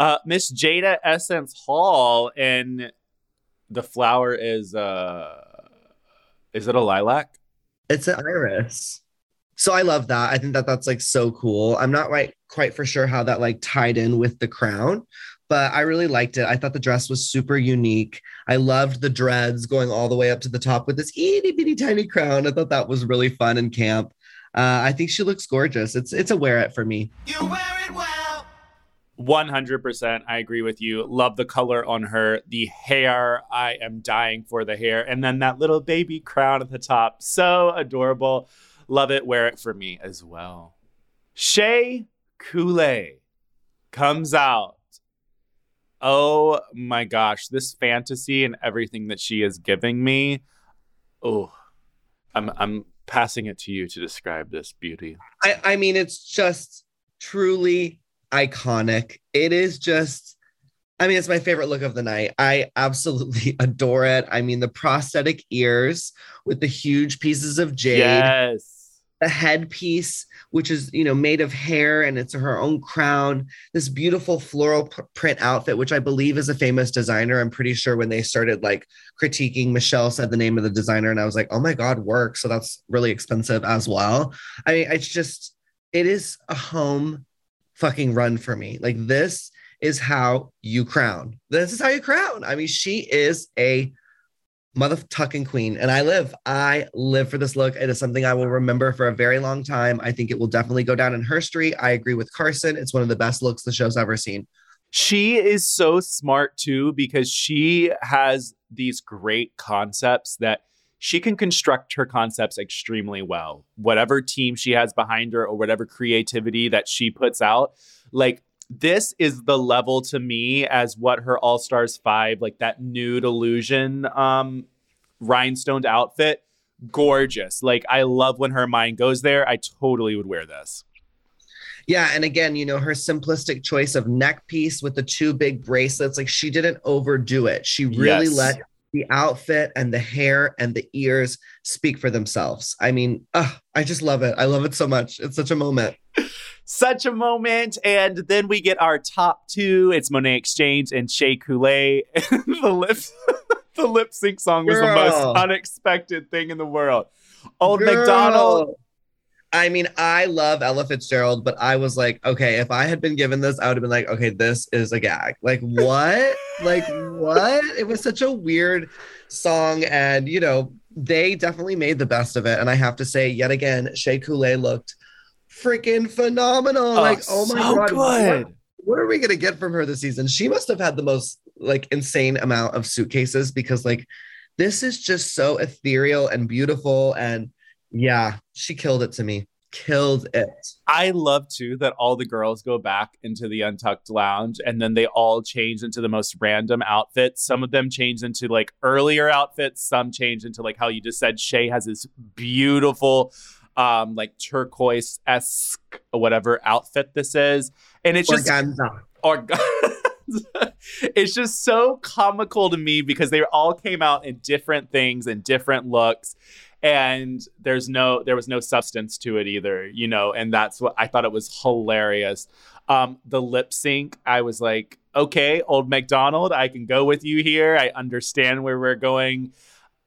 Uh, Miss Jada Essence Hall, and the flower is uh, Is it a lilac? It's an iris. So I love that. I think that that's like so cool. I'm not right quite for sure how that like tied in with the crown, but I really liked it. I thought the dress was super unique. I loved the dreads going all the way up to the top with this itty bitty tiny crown. I thought that was really fun and camp. Uh, I think she looks gorgeous. It's it's a wear it for me. You wear it well. 100% I agree with you. Love the color on her. The hair, I am dying for the hair. And then that little baby crown at the top. So adorable. Love it. Wear it for me as well. Shea Coulee comes out. Oh my gosh, this fantasy and everything that she is giving me. Oh, I'm I'm passing it to you to describe this beauty. I, I mean, it's just truly iconic. It is just, I mean, it's my favorite look of the night. I absolutely adore it. I mean, the prosthetic ears with the huge pieces of jade, Yes. the headpiece, which is, you know, made of hair and it's her own crown, this beautiful floral p- print outfit, which I believe is a famous designer. I'm pretty sure when they started like critiquing, Michelle said the name of the designer, and I was like, oh my God, work. So that's really expensive as well. I mean, it's just, it is a home fucking run for me. Like, this is how you crown. This is how you crown. I mean, she is a motherfucking queen, and I live. I live for this look. It is something I will remember for a very long time. I think it will definitely go down in her history. I agree with Carson. It's one of the best looks the show's ever seen. She is so smart too because she has these great concepts that she can construct her concepts extremely well. Whatever team she has behind her or whatever creativity that she puts out, like this is the level to me as what her All Stars 5, like that nude illusion um rhinestoned outfit, gorgeous. Like I love when her mind goes there. I totally would wear this. Yeah, and again, you know, her simplistic choice of neck piece with the two big bracelets, like she didn't overdo it. She really Yes. let the outfit and the hair and the ears speak for themselves. I mean, uh, I just love it. I love it so much. It's such a moment. such a moment. And then we get our top two. It's Monet X Change and Shea Coulee. the lip the lip sync song was the most unexpected thing in the world. Old Girl. McDonald. I mean, I love Ella Fitzgerald, but I was like, okay, if I had been given this, I would have been like, okay, this is a gag. Like, what? like, what? It was such a weird song. And, you know, they definitely made the best of it. And I have to say, yet again, Shea Coulee looked freaking phenomenal. Oh, like, oh my so God. good. What, what are we going to get from her this season? She must have had the most like insane amount of suitcases because, like, this is just so ethereal and beautiful. And yeah, she killed it to me. Killed it. I love too that all the girls go back into the untucked lounge and then they all change into the most random outfits. Some of them change into like earlier outfits, some change into like how you just said Shea has this beautiful um like turquoise esque whatever outfit this is. And it's just Organza. or it's just so comical to me because they all came out in different things and different looks and there's no there was no substance to it either you know and that's what i thought it was hilarious. Um the lip sync i was like okay old mcdonald i can go with you here. I understand where we're going.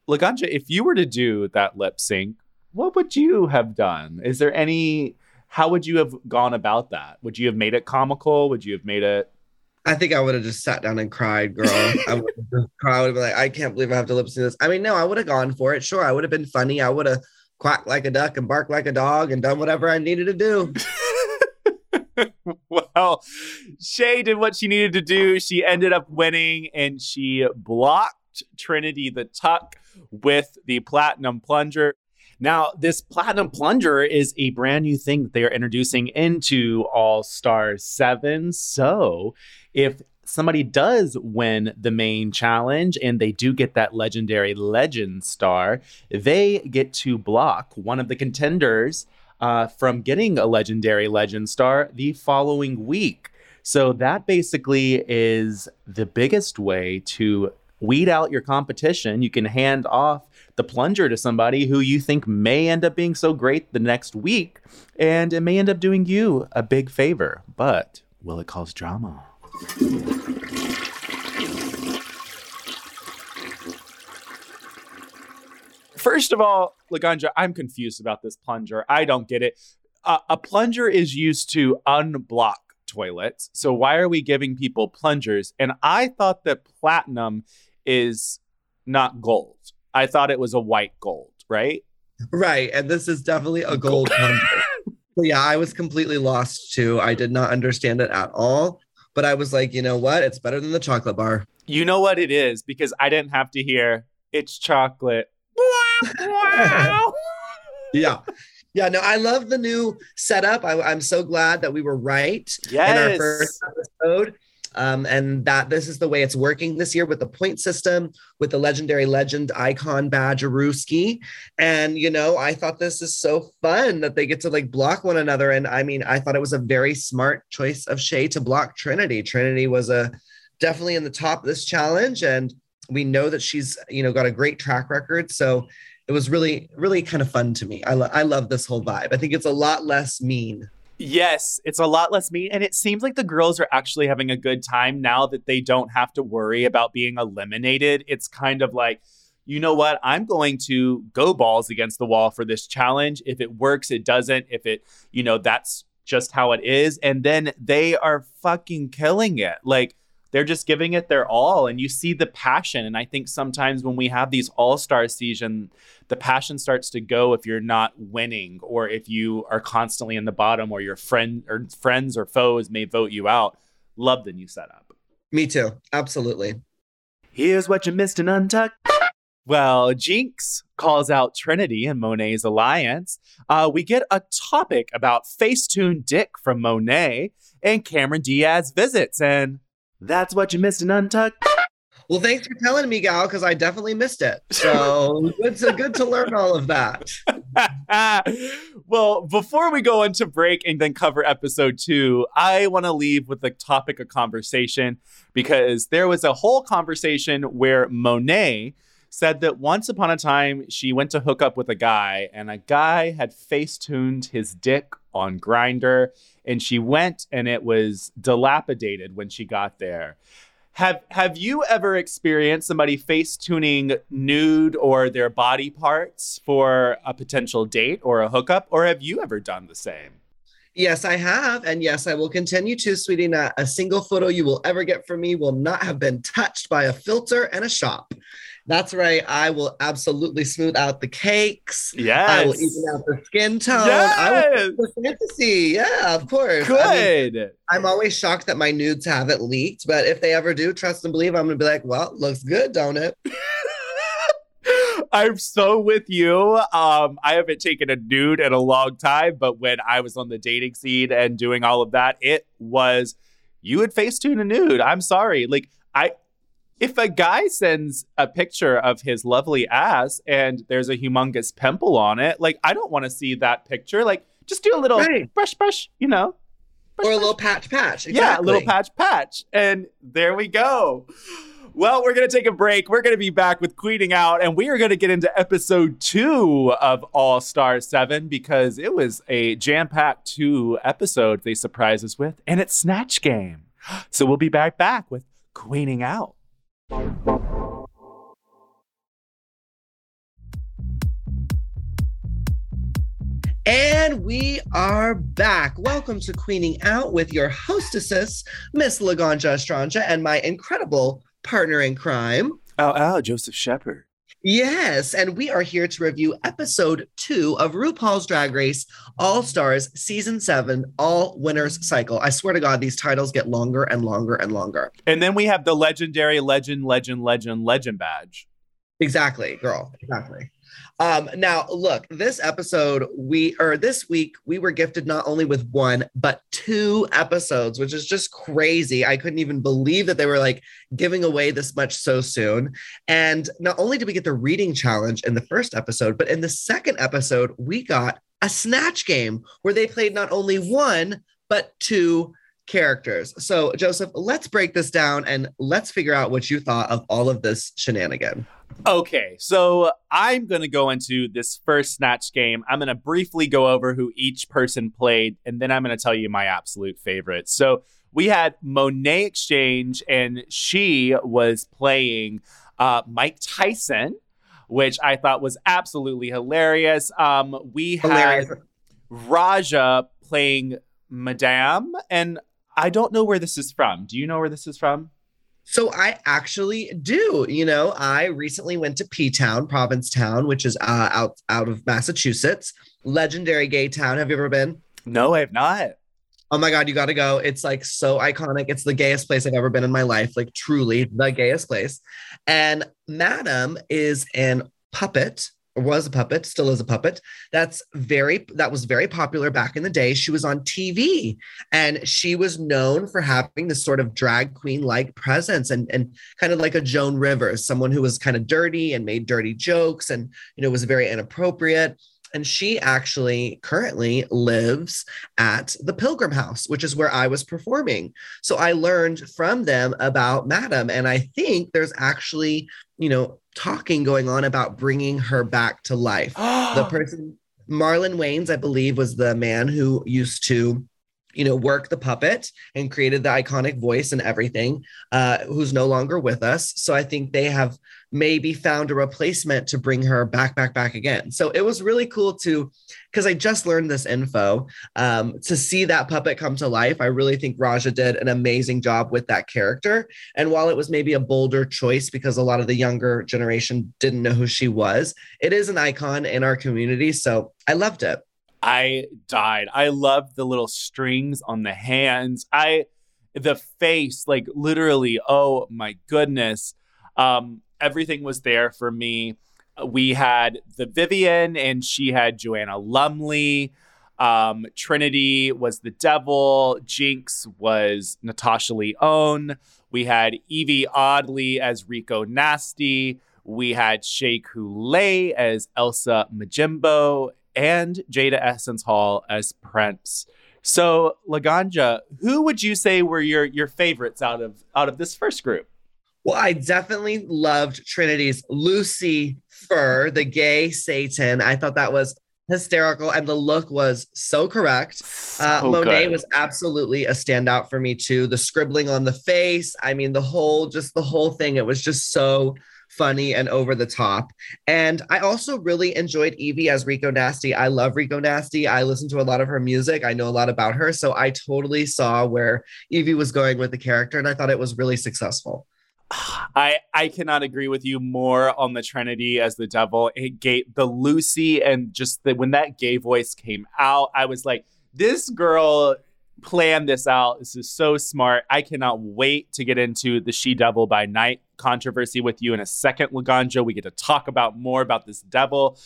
Laganja if you were to do that lip sync what would you have done? Is there any how would you have gone about that? Would you have made it comical? Would you have made it I think I would have just sat down and cried, girl. I would have just cried. I would have been like, I can't believe I have to lip sync this. I mean, no, I would have gone for it. Sure, I would have been funny. I would have quacked like a duck and barked like a dog and done whatever I needed to do. well, Shea did what she needed to do. She ended up winning and she blocked Trinity the Tuck with the Platinum Plunger. Now, this Platinum Plunger is a brand new thing that they are introducing into All Star 7. So, if somebody does win the main challenge and they do get that legendary legend star, they get to block one of the contenders uh, from getting a legendary legend star the following week. So that basically is the biggest way to weed out your competition. You can hand off the plunger to somebody who you think may end up being so great the next week, and it may end up doing you a big favor. But will it cause drama? First of all, Laganja, I'm confused about this plunger. I don't get it. Uh, a plunger is used to unblock toilets. So why are we giving people plungers? And I thought that platinum is not gold. I thought it was a white gold, right? Right. And this is definitely a gold plunger. So yeah, I was completely lost too. I did not understand it at all. But I was like, you know what? It's better than the chocolate bar. You know what it is because I didn't have to hear it's chocolate. Yeah. Yeah, no, I love the new setup. I, I'm so glad that we were right in our first episode. Um, and that this is the way it's working this year with the point system, with the legendary legend icon badge Aruski. And you know, I thought this is so fun that they get to like block one another. And I mean, I thought it was a very smart choice of Shea to block Trinity. Trinity was a definitely in the top of this challenge, and we know that she's you know got a great track record. So it was really, really kind of fun to me. I, lo- I love this whole vibe. I think it's a lot less mean. Yes, it's a lot less mean. And it seems like the girls are actually having a good time now that they don't have to worry about being eliminated. It's kind of like, you know what? I'm going to go balls against the wall for this challenge. If it works, it doesn't. If it, you know, that's just how it is. And then they are fucking killing it. Like, they're just giving it their all and you see the passion and i think sometimes when we have these all-star season the passion starts to go if you're not winning or if you are constantly in the bottom or your friend or friends or foes may vote you out love the new setup Me too. Absolutely. here's what you missed in untucked well, Jinkx calls out Trinity and Monet's alliance. Uh, we get a topic about Facetune Dick from Monet, and Cameron Diaz visits, and that's what you missed in Untucked. Well, thanks for telling me, Gal, because I definitely missed it. So good to good to learn all of that. well, before we go into break and then cover episode two, I want to leave with the topic of conversation because there was a whole conversation where Monet said that once upon a time she went to hook up with a guy and a guy had face tuned his dick on Grindr and she went and it was dilapidated when she got there. Have have you ever experienced somebody face tuning nude or their body parts for a potential date or a hookup, or have you ever done the same? Yes, I have. And yes, I will continue to, sweetie. Not a single photo you will ever get from me will not have been touched by a filter and a shop. That's right. I will absolutely smooth out the cakes. Yes. I will even out the skin tone. Yes. I will the fantasy. Yeah, of course. I mean, Good. I'm always shocked that my nudes haven't leaked, but if they ever do, trust and believe, I'm gonna be like, well, looks good, don't it? I'm so with you. Um, I haven't taken a nude in a long time, but when I was on the dating scene and doing all of that, it was you would facetune a nude. I'm sorry. Like I if a guy sends a picture of his lovely ass and there's a humongous pimple on it, like I don't want to see that picture. Like just do a little Right. brush brush, you know. Brush, Or a brush. little patch patch. Yeah, a little patch patch. And there we go. Well, we're going to take a break. We're going to be back with Queening Out, and we are going to get into episode two of All Star 7 because it was a jam packed two episode they surprised us with, and it's Snatch Game. So we'll be back back with Queening Out. And we are back. Welcome to Queening Out with your hostesses, Miss Laganja Estranja, and my incredible partner in crime. Oh, oh, Joseph Shepherd. Yes, and we are here to review episode two of RuPaul's Drag Race All Stars Season 7 All Winners Cycle. I swear to God, these titles get longer and longer and longer. And then we have the legendary legend, legend, legend, legend badge. Exactly, girl. Exactly. Um, now look, this episode, we or this week, we were gifted not only with one, but two episodes, which is just crazy. I couldn't even believe that they were like giving away this much so soon. And not only did we get the reading challenge in the first episode, but in the second episode, we got a snatch game where they played not only one, but two characters. So, Joseph, let's break this down and let's figure out what you thought of all of this shenanigan. Okay, so I'm going to go into this first Snatch game. I'm going to briefly go over who each person played, and then I'm going to tell you my absolute favorite. So we had Monet X Change, and she was playing uh, Mike Tyson. which I thought was absolutely hilarious. Um, we had Raja playing Madame, and I don't know where this is from. Do you know where this is from? So I actually do. You know, I recently went to P Town, Provincetown, which is uh, out out of Massachusetts. Legendary gay town. Have you ever been? No, I have not. Oh my god, you got to go. It's like so iconic. It's the gayest place I've ever been in my life. Like truly the gayest place. And Madame is an puppet was a puppet, still is a puppet. That's very that was very popular back in the day. She was on TV and she was known for having this sort of drag queen like presence and and kind of like a Joan Rivers, someone who was kind of dirty and made dirty jokes and you know was very inappropriate. And she actually currently lives at the Pilgrim House, which is where I was performing. So I learned from them about Madame. And I think there's actually, you know, talking going on about bringing her back to life. the person, Marlon Waynes, I believe, was the man who used to, you know, work the puppet and created the iconic voice and everything, uh, who's no longer with us. So I think they have maybe found a replacement to bring her back, back, back again. So it was really cool to, because I just learned this info, um, to see that puppet come to life. I really think Raja did an amazing job with that character. And while it was maybe a bolder choice because a lot of the younger generation didn't know who she was, it is an icon in our community. So I loved it. I died. I loved the little strings on the hands. I the face, like literally, oh my goodness. Um, everything was there for me. We had the Vivienne and she had Joanna Lumley. Um, Trinity was the devil. Jinkx was Natasha Lyonne. We had Yvie Oddly as Rico Nasty. We had Shea Coulee as Elsa Majimbo and Jada Essence Hall as Prince. So, Laganja, who would you say were your your favorites out of out of this first group? Well, I definitely loved Trinity's Lucy Fur, the gay Satan. I thought that was hysterical, and the look was so correct. Uh, So Monet good. was absolutely a standout for me too. The scribbling on the face, I mean, the whole, just the whole thing. It was just so funny and over the top. And I also really enjoyed Yvie as Rico Nasty. I love Rico Nasty. I listen to a lot of her music. I know a lot about her, so I totally saw where Yvie was going with the character, and I thought it was really successful. I I cannot agree with you more on the Trinity as the devil. It gave the Lucy and just the when that gay voice came out, I was like, this girl planned this out. This is so smart. I cannot wait to get into the She Devil by Night controversy with you in a second, Laganja. We get to talk about more about this devil.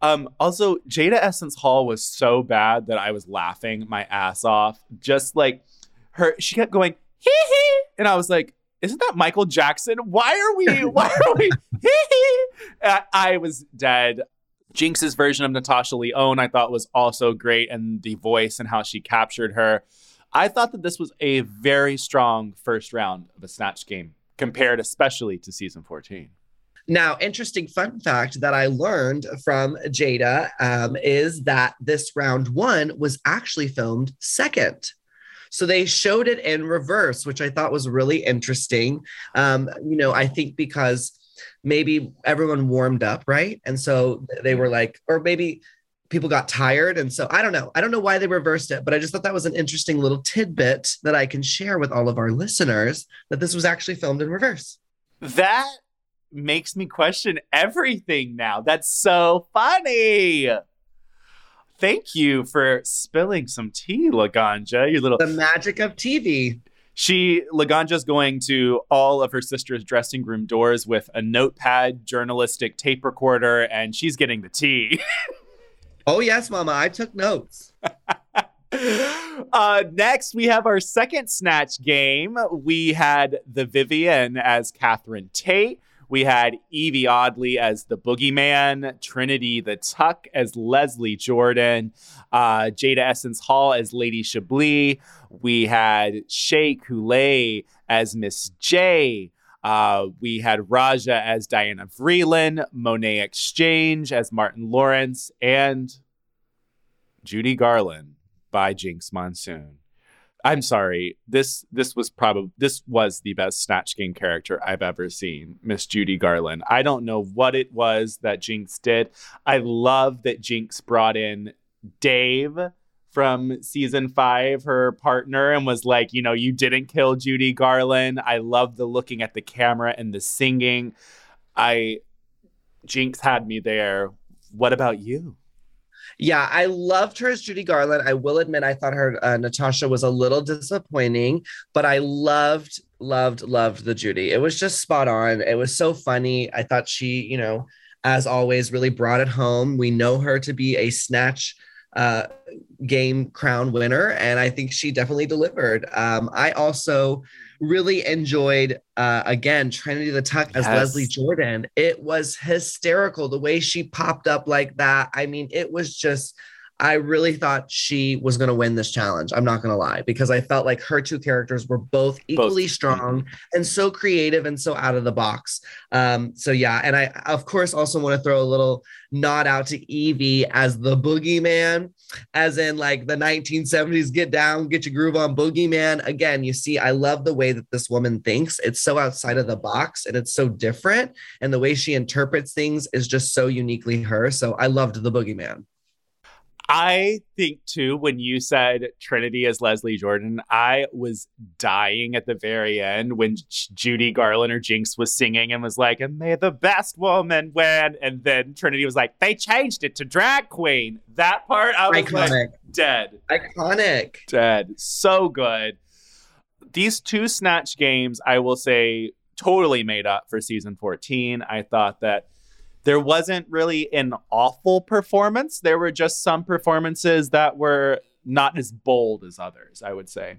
Um, also, Jada Essence Hall was so bad that I was laughing my ass off. Just like her, she kept going, hee hee. And I was like, isn't that Michael Jackson? Why are we, why are we, hee hee? I, I was dead. Jinkx's version of Natasha Lyonne, I thought was also great, and the voice and how she captured her. I thought that this was a very strong first round of a Snatch game, compared especially to season 14. Now, interesting fun fact that I learned from Jada um, is that this round one was actually filmed second. So they showed it in reverse, which I thought was really interesting. Um, you know, I think because maybe everyone warmed up, right? And so they were like, or maybe people got tired. And so I don't know. I don't know why they reversed it, but I just thought that was an interesting little tidbit that I can share with all of our listeners that this was actually filmed in reverse. That makes me question everything now. That's so funny. Thank you for spilling some tea, Laganja. Your little The magic of TV. she Laganja's going to all of her sister's dressing room doors with a notepad, journalistic tape recorder, and she's getting the tea. Oh, yes, Mama. I took notes. uh, next, we have our second snatch game. We had the Vivienne as Catherine Tate. We had Yvie Oddly as the Boogeyman, Trinity the Tuck as Leslie Jordan, uh, Jada Essence Hall as Lady Chablis. We had Shea Coulee as Miss J. Uh, we had Raja as Diana Vreeland, Monet X Change as Martin Lawrence, and Judy Garland by Jinkx Monsoon. I'm sorry. This this was probably this was the best Snatch Game character I've ever seen, Miss Judy Garland. I don't know what it was that Jinkx did. I love that Jinkx brought in Dave from season five, her partner, and was like, you know, you didn't kill Judy Garland. I love the looking at the camera and the singing. I Jinkx had me there. What about you? Yeah, I loved her as Judy Garland. I will admit, I thought her uh, Natasha was a little disappointing, but I loved, loved, loved the Judy. It was just spot on. It was so funny. I thought she, you know, as always, really brought it home. We know her to be a snatch uh, game crown winner, and I think she definitely delivered. Um, I also really enjoyed uh, again Trinity the Tuck as Yes. Leslie Jordan. It was hysterical the way she popped up like that. I mean, it was just. I really thought she was going to win this challenge. I'm not going to lie because I felt like her two characters were both equally strong and so creative and so out of the box. Um, so yeah, and I of course also want to throw a little nod out to Yvie as the boogeyman, as in like the 1970s get down, get your groove on boogeyman. Again, you see, I love the way that this woman thinks. It's so outside of the box and it's so different. And the way she interprets things is just so uniquely her. So I loved the boogeyman. I think too, when you said Trinity as Leslie Jordan, I was dying at the very end when Judy Garland or Jinkx was singing and was like, and may the best woman win. And then Trinity was like, they changed it to drag queen. That part, I was like, dead, Iconic. dead. So good. These two Snatch games, I will say, totally made up for season 14. I thought that there wasn't really an awful performance. There were just some performances that were not as bold as others, I would say.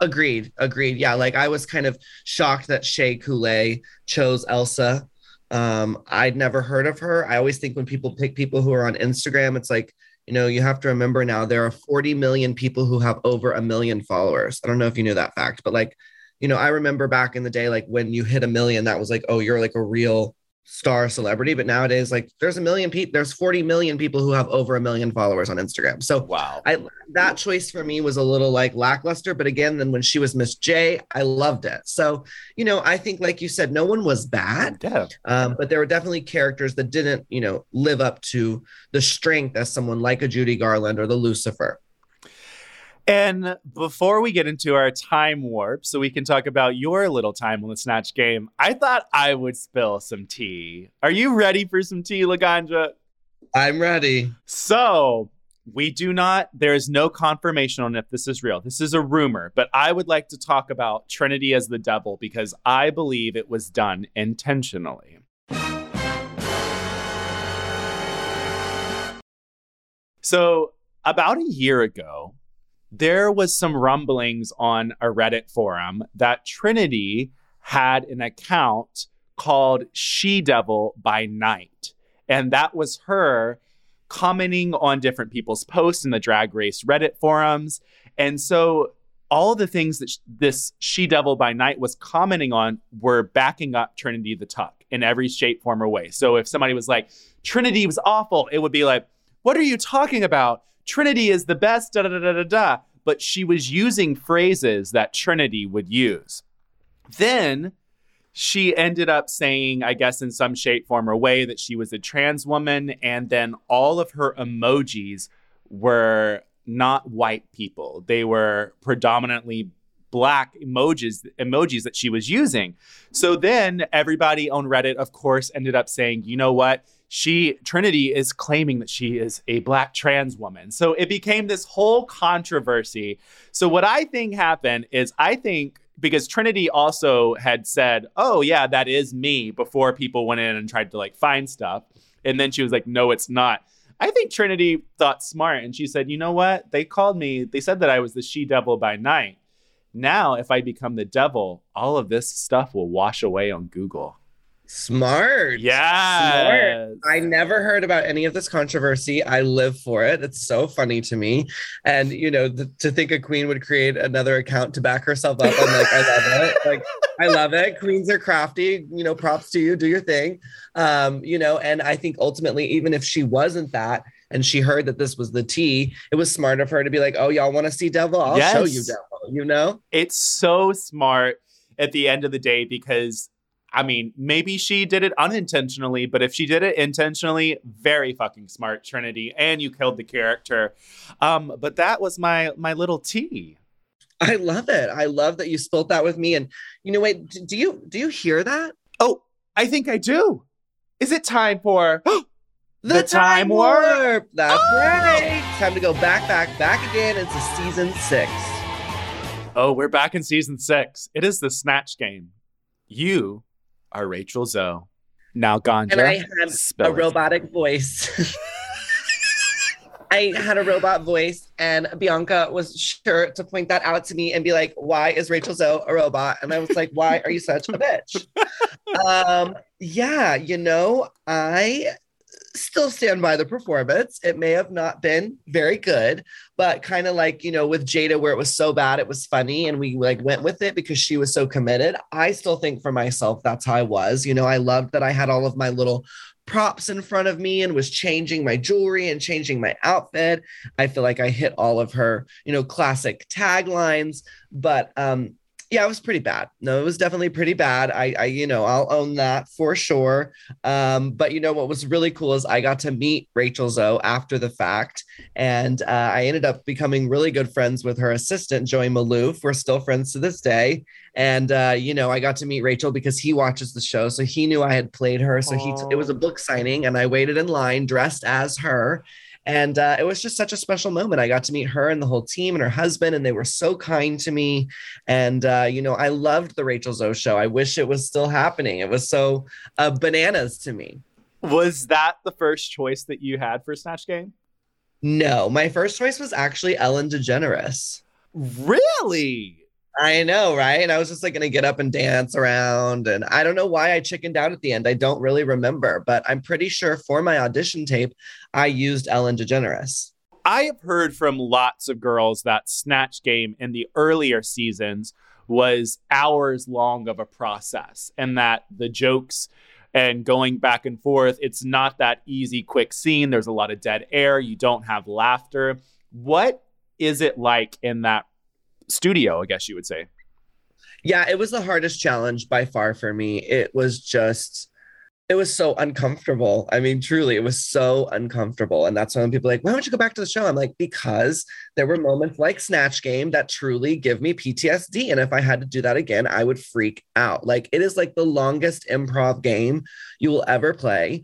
Agreed. Agreed. Yeah. Like I was kind of shocked that Shea Coulee chose Elsa. Um, I'd never heard of her. I always think when people pick people who are on Instagram, it's like, you know, you have to remember now there are 40 million people who have over a million followers. I don't know if you knew that fact, but like, you know, I remember back in the day, like when you hit a million, that was like, oh, you're like a real star celebrity. But nowadays, like there's a million people, there's 40 million people who have over a million followers on Instagram. So Wow. I that choice for me was a little like lackluster, but again, then when she was Miss J, I loved it. So, you know, I think like you said, no one was bad, yeah. um, but there were definitely characters that didn't, you know, live up to the strength as someone like a Judy Garland or the Lucifer. And before we get into our time warp, so we can talk about your little time on the Snatch game, I thought I would spill some tea. Are you ready for some tea, Laganja? I'm ready. So we do not, there is no confirmation on if this is real. This is a rumor, but I would like to talk about Trinity as the devil because I believe it was done intentionally. So, about a year ago, there was some rumblings on a Reddit forum that Trinity had an account called She Devil by Night. And that was her commenting on different people's posts in the drag race Reddit forums. And so all the things that sh- this She Devil by Night was commenting on were backing up Trinity the Tuck in every shape, form, or way. So if somebody was like, Trinity was awful, it would be like, what are you talking about? Trinity is the best, da da da da da. But she was using phrases that Trinity would use. Then she ended up saying, I guess, in some shape, form, or way, that she was a trans woman. And then all of her emojis were not white people, they were predominantly black emojis emojis that she was using. So then everybody on Reddit of course ended up saying, "You know what? She Trinity is claiming that she is a black trans woman." So it became this whole controversy. So what I think happened is I think because Trinity also had said, "Oh yeah, that is me" before people went in and tried to like find stuff. And then she was like, "No, it's not." I think Trinity thought smart and she said, "You know what? They called me. They said that I was the she devil by night." Now, if I become the devil, all of this stuff will wash away on Google. Smart. Yeah. I never heard about any of this controversy. I live for it. It's so funny to me. And, you know, th- to think a queen would create another account to back herself up, I'm like, I love it. Like, I love it. Queens are crafty. You know, props to you. Do your thing. Um, you know, and I think ultimately, even if she wasn't that, and she heard that this was the tea, it was smart of her to be like, "Oh, y'all want to see devil? I'll show you devil." you know? It's so smart at the end of the day because I mean, maybe she did it unintentionally, but if she did it intentionally, very fucking smart, Trinity, and you killed the character. Um, but that was my my little tea. I love it. I love that you spilt that with me. And you know, wait, do you do you hear that? Oh, I think I do. Is it time for The, The Time Warp. That's Oh! right. Time to go back, back, back again into season six. Oh, we're back in season six. It is the Snatch Game. You are Rachel Zoe. Now, Ganja. And I had a it. robotic voice. I had a robot voice, and Bianca was sure to point that out to me and be like, "Why is Rachel Zoe a robot?" And I was like, "Why are you such a bitch?" um, yeah, you know, I still stand by the performance. It may have not been very good, but kind of like you know with Jada, where it was so bad it was funny, and we like went with it because she was so committed. I still think for myself that's how I was. You know, I loved that I had all of my little props in front of me and was changing my jewelry and changing my outfit. I feel like I hit all of her, you know, classic taglines, but um yeah, it was pretty bad. No, it was definitely pretty bad. I, I, you know, I'll own that for sure. Um, but you know what was really cool is I got to meet Rachel Zoe after the fact, and uh, I ended up becoming really good friends with her assistant Joey Maloof. We're still friends to this day, and uh, you know, I got to meet Rachel because he watches the show, so he knew I had played her. So he, it was a book signing, and I waited in line dressed as her. And uh, it was just such a special moment. I got to meet her and the whole team and her husband, and they were so kind to me. And, uh, you know, I loved the Rachel Zoe show. I wish it was still happening. It was so uh, bananas to me. Was that the first choice that you had for Snatch Game? No, my first choice was actually Ellen DeGeneres. Really? I know, right? And I was just like going to get up and dance around. And I don't know why I chickened out at the end. I don't really remember, but I'm pretty sure for my audition tape, I used Ellen DeGeneres. I have heard from lots of girls that Snatch Game in the earlier seasons was hours long of a process and that the jokes and going back and forth, it's not that easy, quick scene. There's a lot of dead air. You don't have laughter. What is it like in that studio, I guess you would say? Yeah, it was the hardest challenge by far for me. It was just, it was so uncomfortable. I mean, truly, it was so uncomfortable. And that's when people are like, why don't you go back to the show? I'm like, because there were moments like Snatch Game that truly give me PTSD. And if I had to do that again, I would freak out. Like, it is like the longest improv game you will ever play.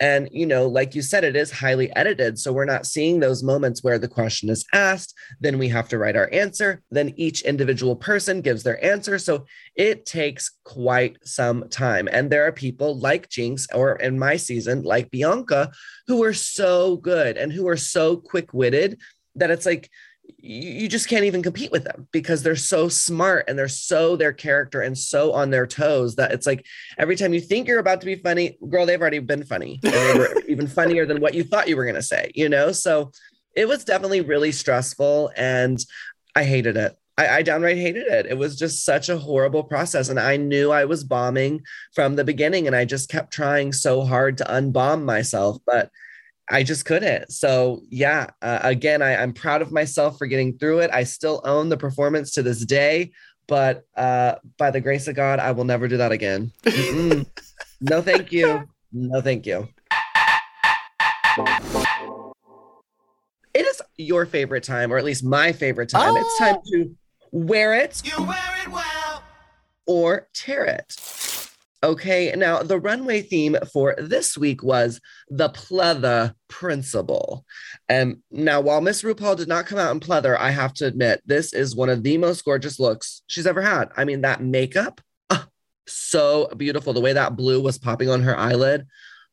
And, you know, like you said, it is highly edited. So we're not seeing those moments where the question is asked, then we have to write our answer, then each individual person gives their answer. So it takes quite some time. And there are people like Jinkx, or in my season, like Bianca, who are so good and who are so quick witted that it's like, you, you just can't even compete with them because they're so smart and they're so their character and so on their toes that it's like every time you think you're about to be funny, girl, they've already been funny. They were even funnier than what you thought you were going to say, you know? So it was definitely really stressful and I hated it. I, I downright hated it. It was just such a horrible process. And I knew I was bombing from the beginning and I just kept trying so hard to unbomb myself. But I just couldn't. So yeah, uh, again, I, I'm proud of myself for getting through it. I still own the performance to this day, but uh, by the grace of God, I will never do that again. Mm-mm. no, thank you. No, thank you. It is your favorite time, or at least my favorite time. It's time to wear it You wear it well. or tear it. Okay, now the runway theme for this week was the pleather principle. And now, while Miss RuPaul did not come out in pleather, I have to admit this is one of the most gorgeous looks she's ever had. I mean, that makeup, ah, so beautiful. The way that blue was popping on her eyelid,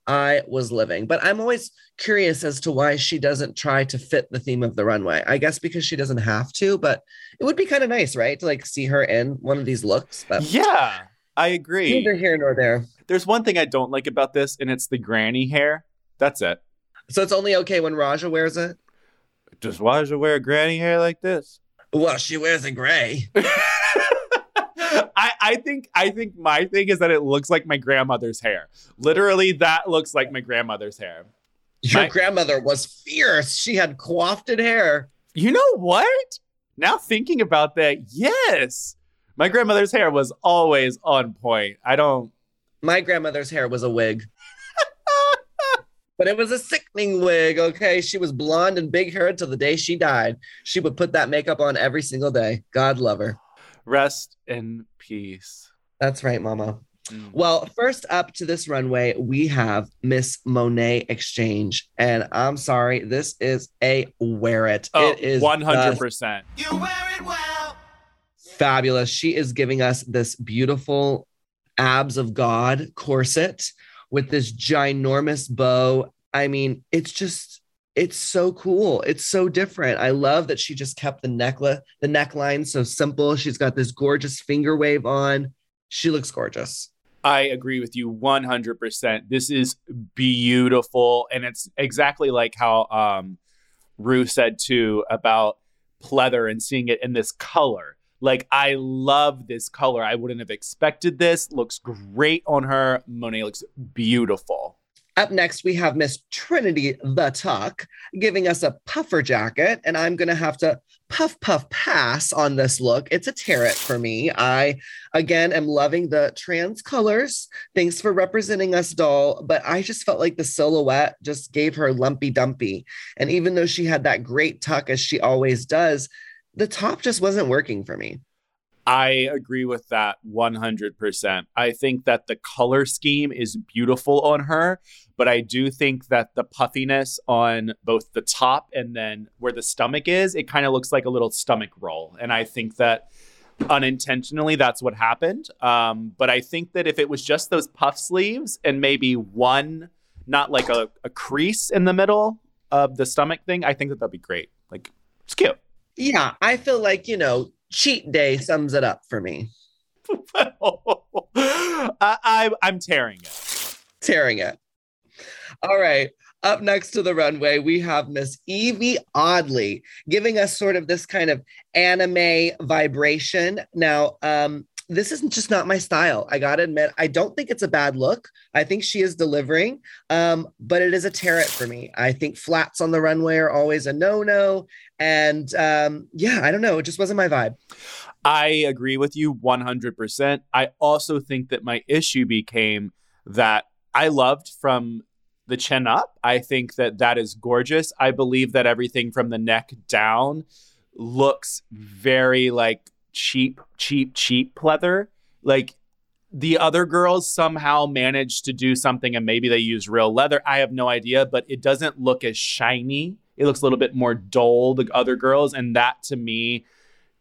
I was living. But I'm always curious as to why she doesn't try to fit the theme of the runway. I guess because she doesn't have to, but it would be kind of nice, right? To like see her in one of these looks. But Yeah, I agree. neither here nor there. There's one thing I don't like about this, and it's the granny hair. That's it. So it's only okay when Raja wears it. Just why does she wear granny hair like this? Well, she wears a gray. I, I think I think my thing is that it looks like my grandmother's hair. Literally, that looks like my grandmother's hair. Your My- grandmother was fierce. She had coiffed hair. You know what? now thinking about that, yes. My grandmother's hair was always on point. I don't My grandmother's hair was a wig. but it was a sickening wig, okay? She was blonde and big haired till the day she died. She would put that makeup on every single day. God love her. rest in peace. That's right, mama. Mm. Well, first up to this runway, we have Miss Monet X Change. And I'm sorry, this is a wear it. Oh, it is 100%. You wear it well. Fabulous. She is giving us this beautiful abs of God corset with this ginormous bow. I mean, it's just it's so cool. It's so different. I love that she just kept the necklace, the neckline so simple. She's got this gorgeous finger wave on. She looks gorgeous. I agree with you 100%. This is beautiful. And it's exactly like how um, Ru said too about pleather and seeing it in this color. Like, I love this color. I wouldn't have expected this. Looks great on her. Monet looks beautiful. Up next, we have Miss Trinity the Tuck giving us a puffer jacket, and I'm gonna have to puff puff pass on this look. It's a tear it for me. I again am loving the trans colors. Thanks for representing us, doll. But I just felt like the silhouette just gave her lumpy dumpy. And even though she had that great tuck as she always does, the top just wasn't working for me. I agree with that 100%. I think that the color scheme is beautiful on her, but I do think that the puffiness on both the top and then where the stomach is, it kind of looks like a little stomach roll. And I think that unintentionally that's what happened. Um, but I think that if it was just those puff sleeves and maybe one, not like a, a crease in the middle of the stomach thing, I think that that'd be great. Like, it's cute. Yeah, I feel like, you know, cheat day sums it up for me. I, I, I'm tearing it. tearing it. All right. Up next to the runway, we have Miss Yvie Oddly giving us sort of this kind of anime vibration. Now, um, this is just not my style. I gotta admit, I don't think it's a bad look. I think she is delivering, um, but it is a tear it for me. I think flats on the runway are always a no no. And um, yeah, I don't know. It just wasn't my vibe. I agree with you 100%. I also think that my issue became that I loved from the chin up. I think that that is gorgeous. I believe that everything from the neck down looks very like cheap, cheap, cheap pleather. Like the other girls somehow managed to do something and maybe they use real leather. I have no idea, but it doesn't look as shiny. It looks a little bit more dull, the other girls. And that to me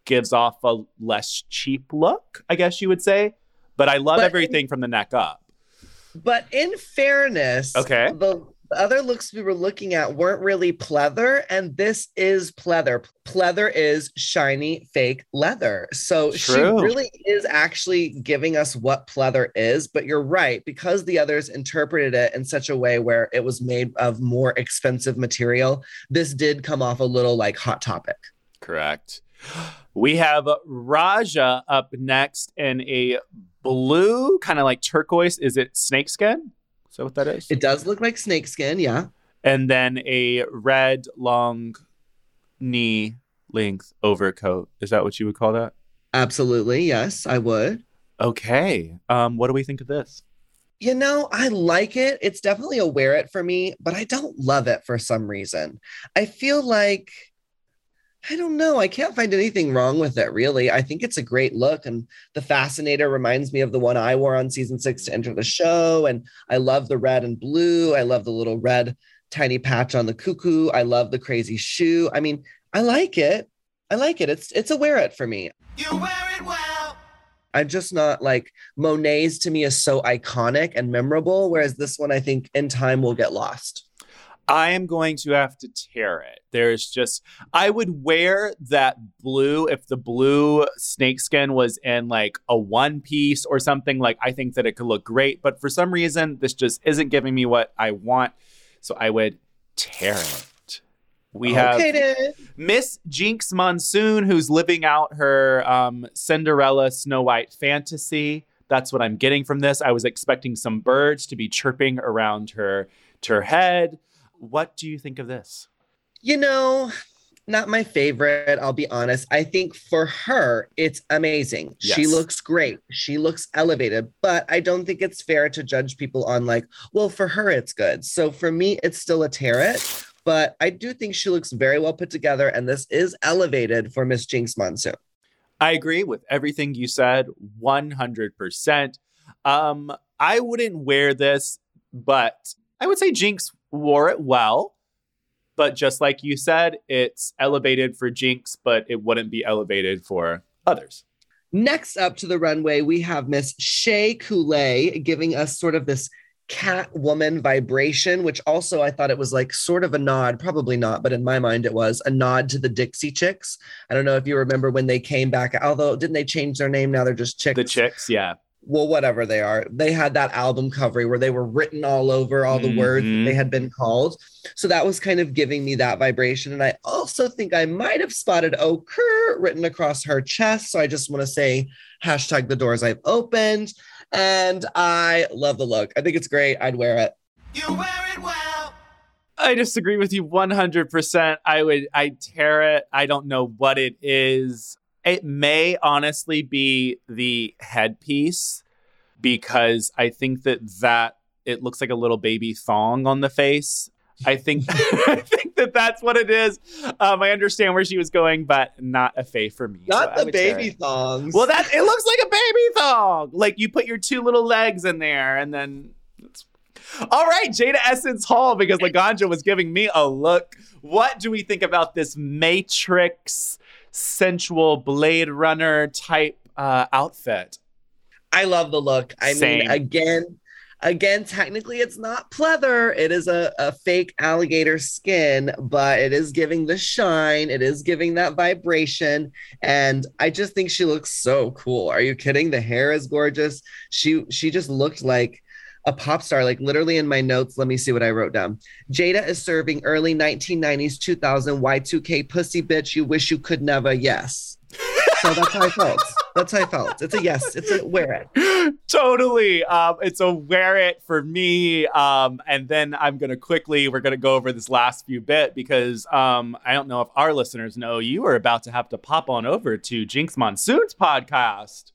gives off a less cheap look, I guess you would say. But I love But- everything from the neck up. But in fairness, Okay. the, the other looks we were looking at weren't really pleather, and this is pleather. Pleather is shiny fake leather. So she really is actually giving us what pleather is. But you're right, because the others interpreted it in such a way where it was made of more expensive material, this did come off a little like hot topic. Correct. We have Raja up next in a blue, kind of like turquoise. Is it snakeskin? Is that what that is? It does look like snakeskin, yeah. and then a red long knee length overcoat. Is that what you would call that? Absolutely, yes, I would. Okay. Um, what do we think of this? You know, I like it. It's definitely a wear it for me, but I don't love it for some reason. I feel like I don't know. I can't find anything wrong with it, really. I think it's a great look. And the Fascinator reminds me of the one I wore on season six to enter the show. And I love the red and blue. I love the little red tiny patch on the cuckoo. I love the crazy shoe. I mean, I like it. I like it. It's it's a wear it for me. You wear it well. I'm just not like Monet's to me is so iconic and memorable, whereas this one I think in time will get lost. I am going to have to tear it. There's just, I would wear that blue if the blue snakeskin was in like a one piece or something. Like, I think that it could look great. But for some reason, this just isn't giving me what I want. So I would tear it. We have then. Miss Jinkx Monsoon, who's living out her um, Cinderella Snow White fantasy. That's what I'm getting from this. I was expecting some birds to be chirping around her to her head. What do you think of this? You know, not my favorite, I'll be honest. I think for her, it's amazing. She looks great. She looks elevated, but I don't think it's fair to judge people on like, well, for her, it's good. So for me, it's still a tarot, but I do think she looks very well put together. And this is elevated for Miss Jinkx Monsoon. I agree with everything you said 100%. Um, I wouldn't wear this, but I would say Jinkx wore it well. But just like you said, it's elevated for Jinkx, but it wouldn't be elevated for others. Next up to the runway, we have Miss Shea Coulee giving us sort of this cat woman vibration, which also I thought it was like sort of a nod, probably not, but in my mind it was a nod to the Dixie Chicks. I don't know if you remember when they came back, although didn't they change their name? Now they're just Chicks. The chicks, yeah. Well, whatever they are. They had that album cover where they were written all over all the words that Mhm. they had been called. So that was kind of giving me that vibration. And I also think I might have spotted Okur written across her chest. So I just want to say hashtag the doors I've opened. And I love the look. I think it's great. I'd wear it. You wear it well. I disagree with you 100%. I would, I tear it. I don't know what it is. It may honestly be the headpiece because I think that that it looks like a little baby thong on the face. I think I think that that's what it is. Um, I understand where she was going, but not a fay for me. Not I the baby thongs. Well, that it looks like a baby thong. Like you put your two little legs in there, and then. It's... All right, Jada Essence Hall, because Laganja was giving me a look. What do we think about this Matrix sensual Blade Runner type uh, outfit? I love the look. I Same. mean, again, again, technically it's not pleather. It is a, a fake alligator skin, but it is giving the shine. It is giving that vibration. And I just think she looks so cool. Are you kidding? The hair is gorgeous. She she just looked like a pop star, like literally in my notes. Let me see what I wrote down. Jada is serving early 1990s, 2000 Y2K pussy bitch. You wish you could never. Yes. So that's how I felt. That's how I felt. It's a yes. It's a wear it. totally. Um, it's a wear it for me. Um, and then I'm gonna quickly we're gonna go over this last few bit because um, I don't know if our listeners know you are about to have to pop on over to Jinkx Monsoon's podcast.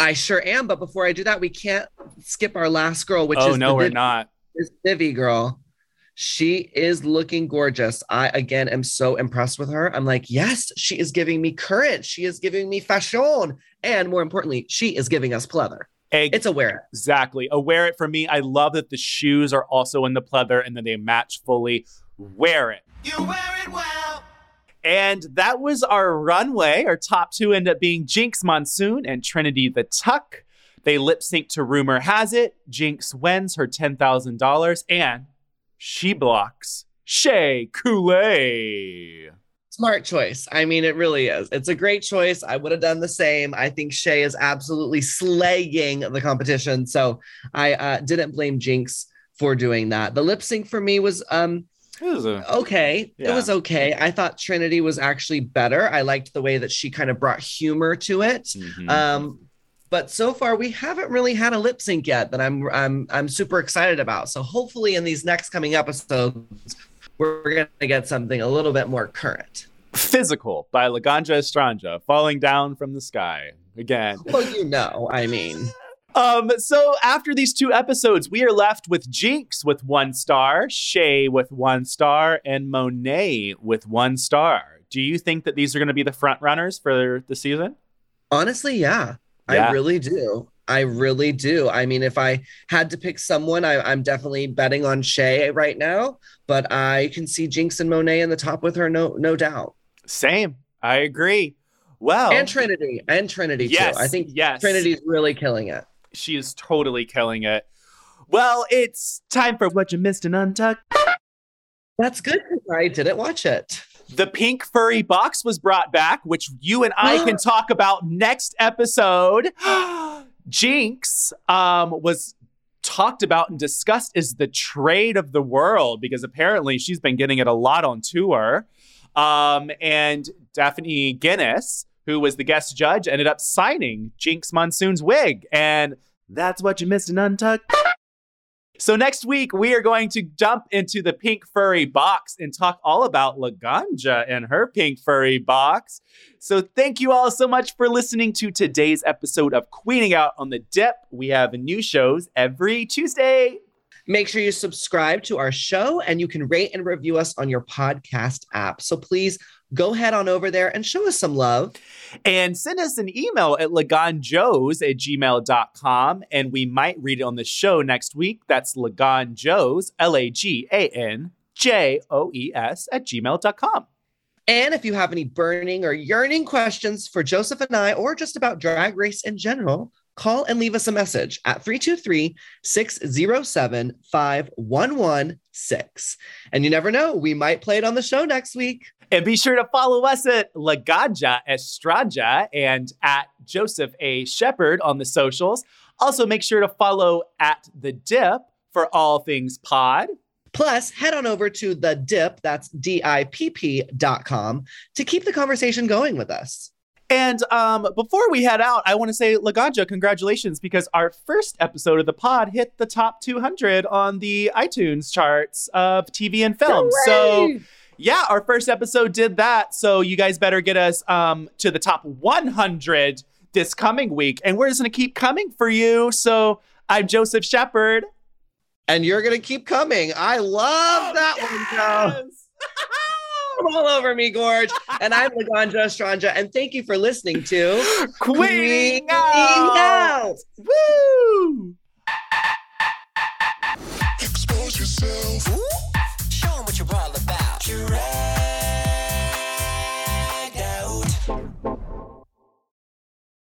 I sure am. But before I do that, we can't skip our last girl, which oh is no, the we're Viv- not. is Vivi girl. She is looking gorgeous. I again am so impressed with her. I'm like, yes, she is giving me courage. She is giving me fashion, and more importantly, she is giving us pleather. It's a wear it. Exactly. A wear it for me. I love that the shoes are also in the pleather and then they match fully. Wear it. You wear it well. And that was our runway. Our top two end up being Jinkx Monsoon and Trinity the Tuck. They lip sync to Rumor Has It. Jinkx wins her $10,000 and she blocks Shea Coulee. Smart choice. I mean, it really is. It's a great choice. I would have done the same. I think Shea is absolutely slaying the competition. So I uh, didn't blame Jinkx for doing that. The lip sync for me was um It was a- okay. Yeah. It was okay. I thought Trinity was actually better. I liked the way that she kind of brought humor to it. Mhm. Um, but so far we haven't really had a lip sync yet that I'm I'm I'm super excited about. So hopefully in these next coming episodes, we're gonna get something a little bit more current. Physical by Laganja Estranja falling down from the sky. Again. Well, you know, I mean, Um, so after these two episodes, we are left with Jinkx with one star, Shea with one star, and Monet with one star. Do you think that these are going to be the front runners for the season? honestly, yeah, Yeah. I really do. I really do. I mean, if I had to pick someone, I, I'm definitely betting on Shea right now. But I can see Jinkx and Monet in the top with her, no, no doubt. Same. I agree. Well, And Trinity, and Trinity yes, too. I think yes, Trinity's really killing it. She is totally killing it. Well, it's time for what you missed in Untucked. That's good. I didn't watch it. The pink furry box was brought back, which you and I can talk about next episode. Jinkx um, was talked about and discussed as the trade of the world because apparently she's been getting it a lot on tour. Um, and Daphne Guinness, who was the guest judge, ended up signing Jinkx Monsoon's wig. And that's what you missed in Untucked. So next week we are going to jump into the pink furry box and talk all about Laganja and her pink furry box. So thank you all so much for listening to today's episode of Queening Out on the Dip. We have new shows every Tuesday. Make sure you subscribe to our show and you can rate and review us on your podcast app. So please go head on over there and show us some love. And send us an email at laganjoes at gmail.com and we might read it on the show next week. That's laganjoes, L A G A N J O E S, at gmail.com. And if you have any burning or yearning questions for Joseph and I, or just about drag race in general, call and leave us a message at 323 607 5116. And you never know, we might play it on the show next week. And be sure to follow us at Laganja Estranja and at Joseph A. Shepherd on the socials. Also, make sure to follow at The Dip for all things pod. Plus, head on over to the dip, that's D-I-P-P dot com, to keep the conversation going with us. And um, before we head out, I want to say, Laganja, congratulations, because our first episode of the pod hit the top 200 on the iTunes charts of TV and film. So, yeah, our first episode did that. So, you guys better get us um, to the top 100 this coming week. And we're just going to keep coming for you. So, I'm Joseph Shepherd. And you're going to keep coming. I love that one, Joe. Come all over me, Gorge. And I'm Laganja Estranja. And thank you for listening to Queening Queening out. Out. Woo! Expose yourself. Show 'em what you're all about.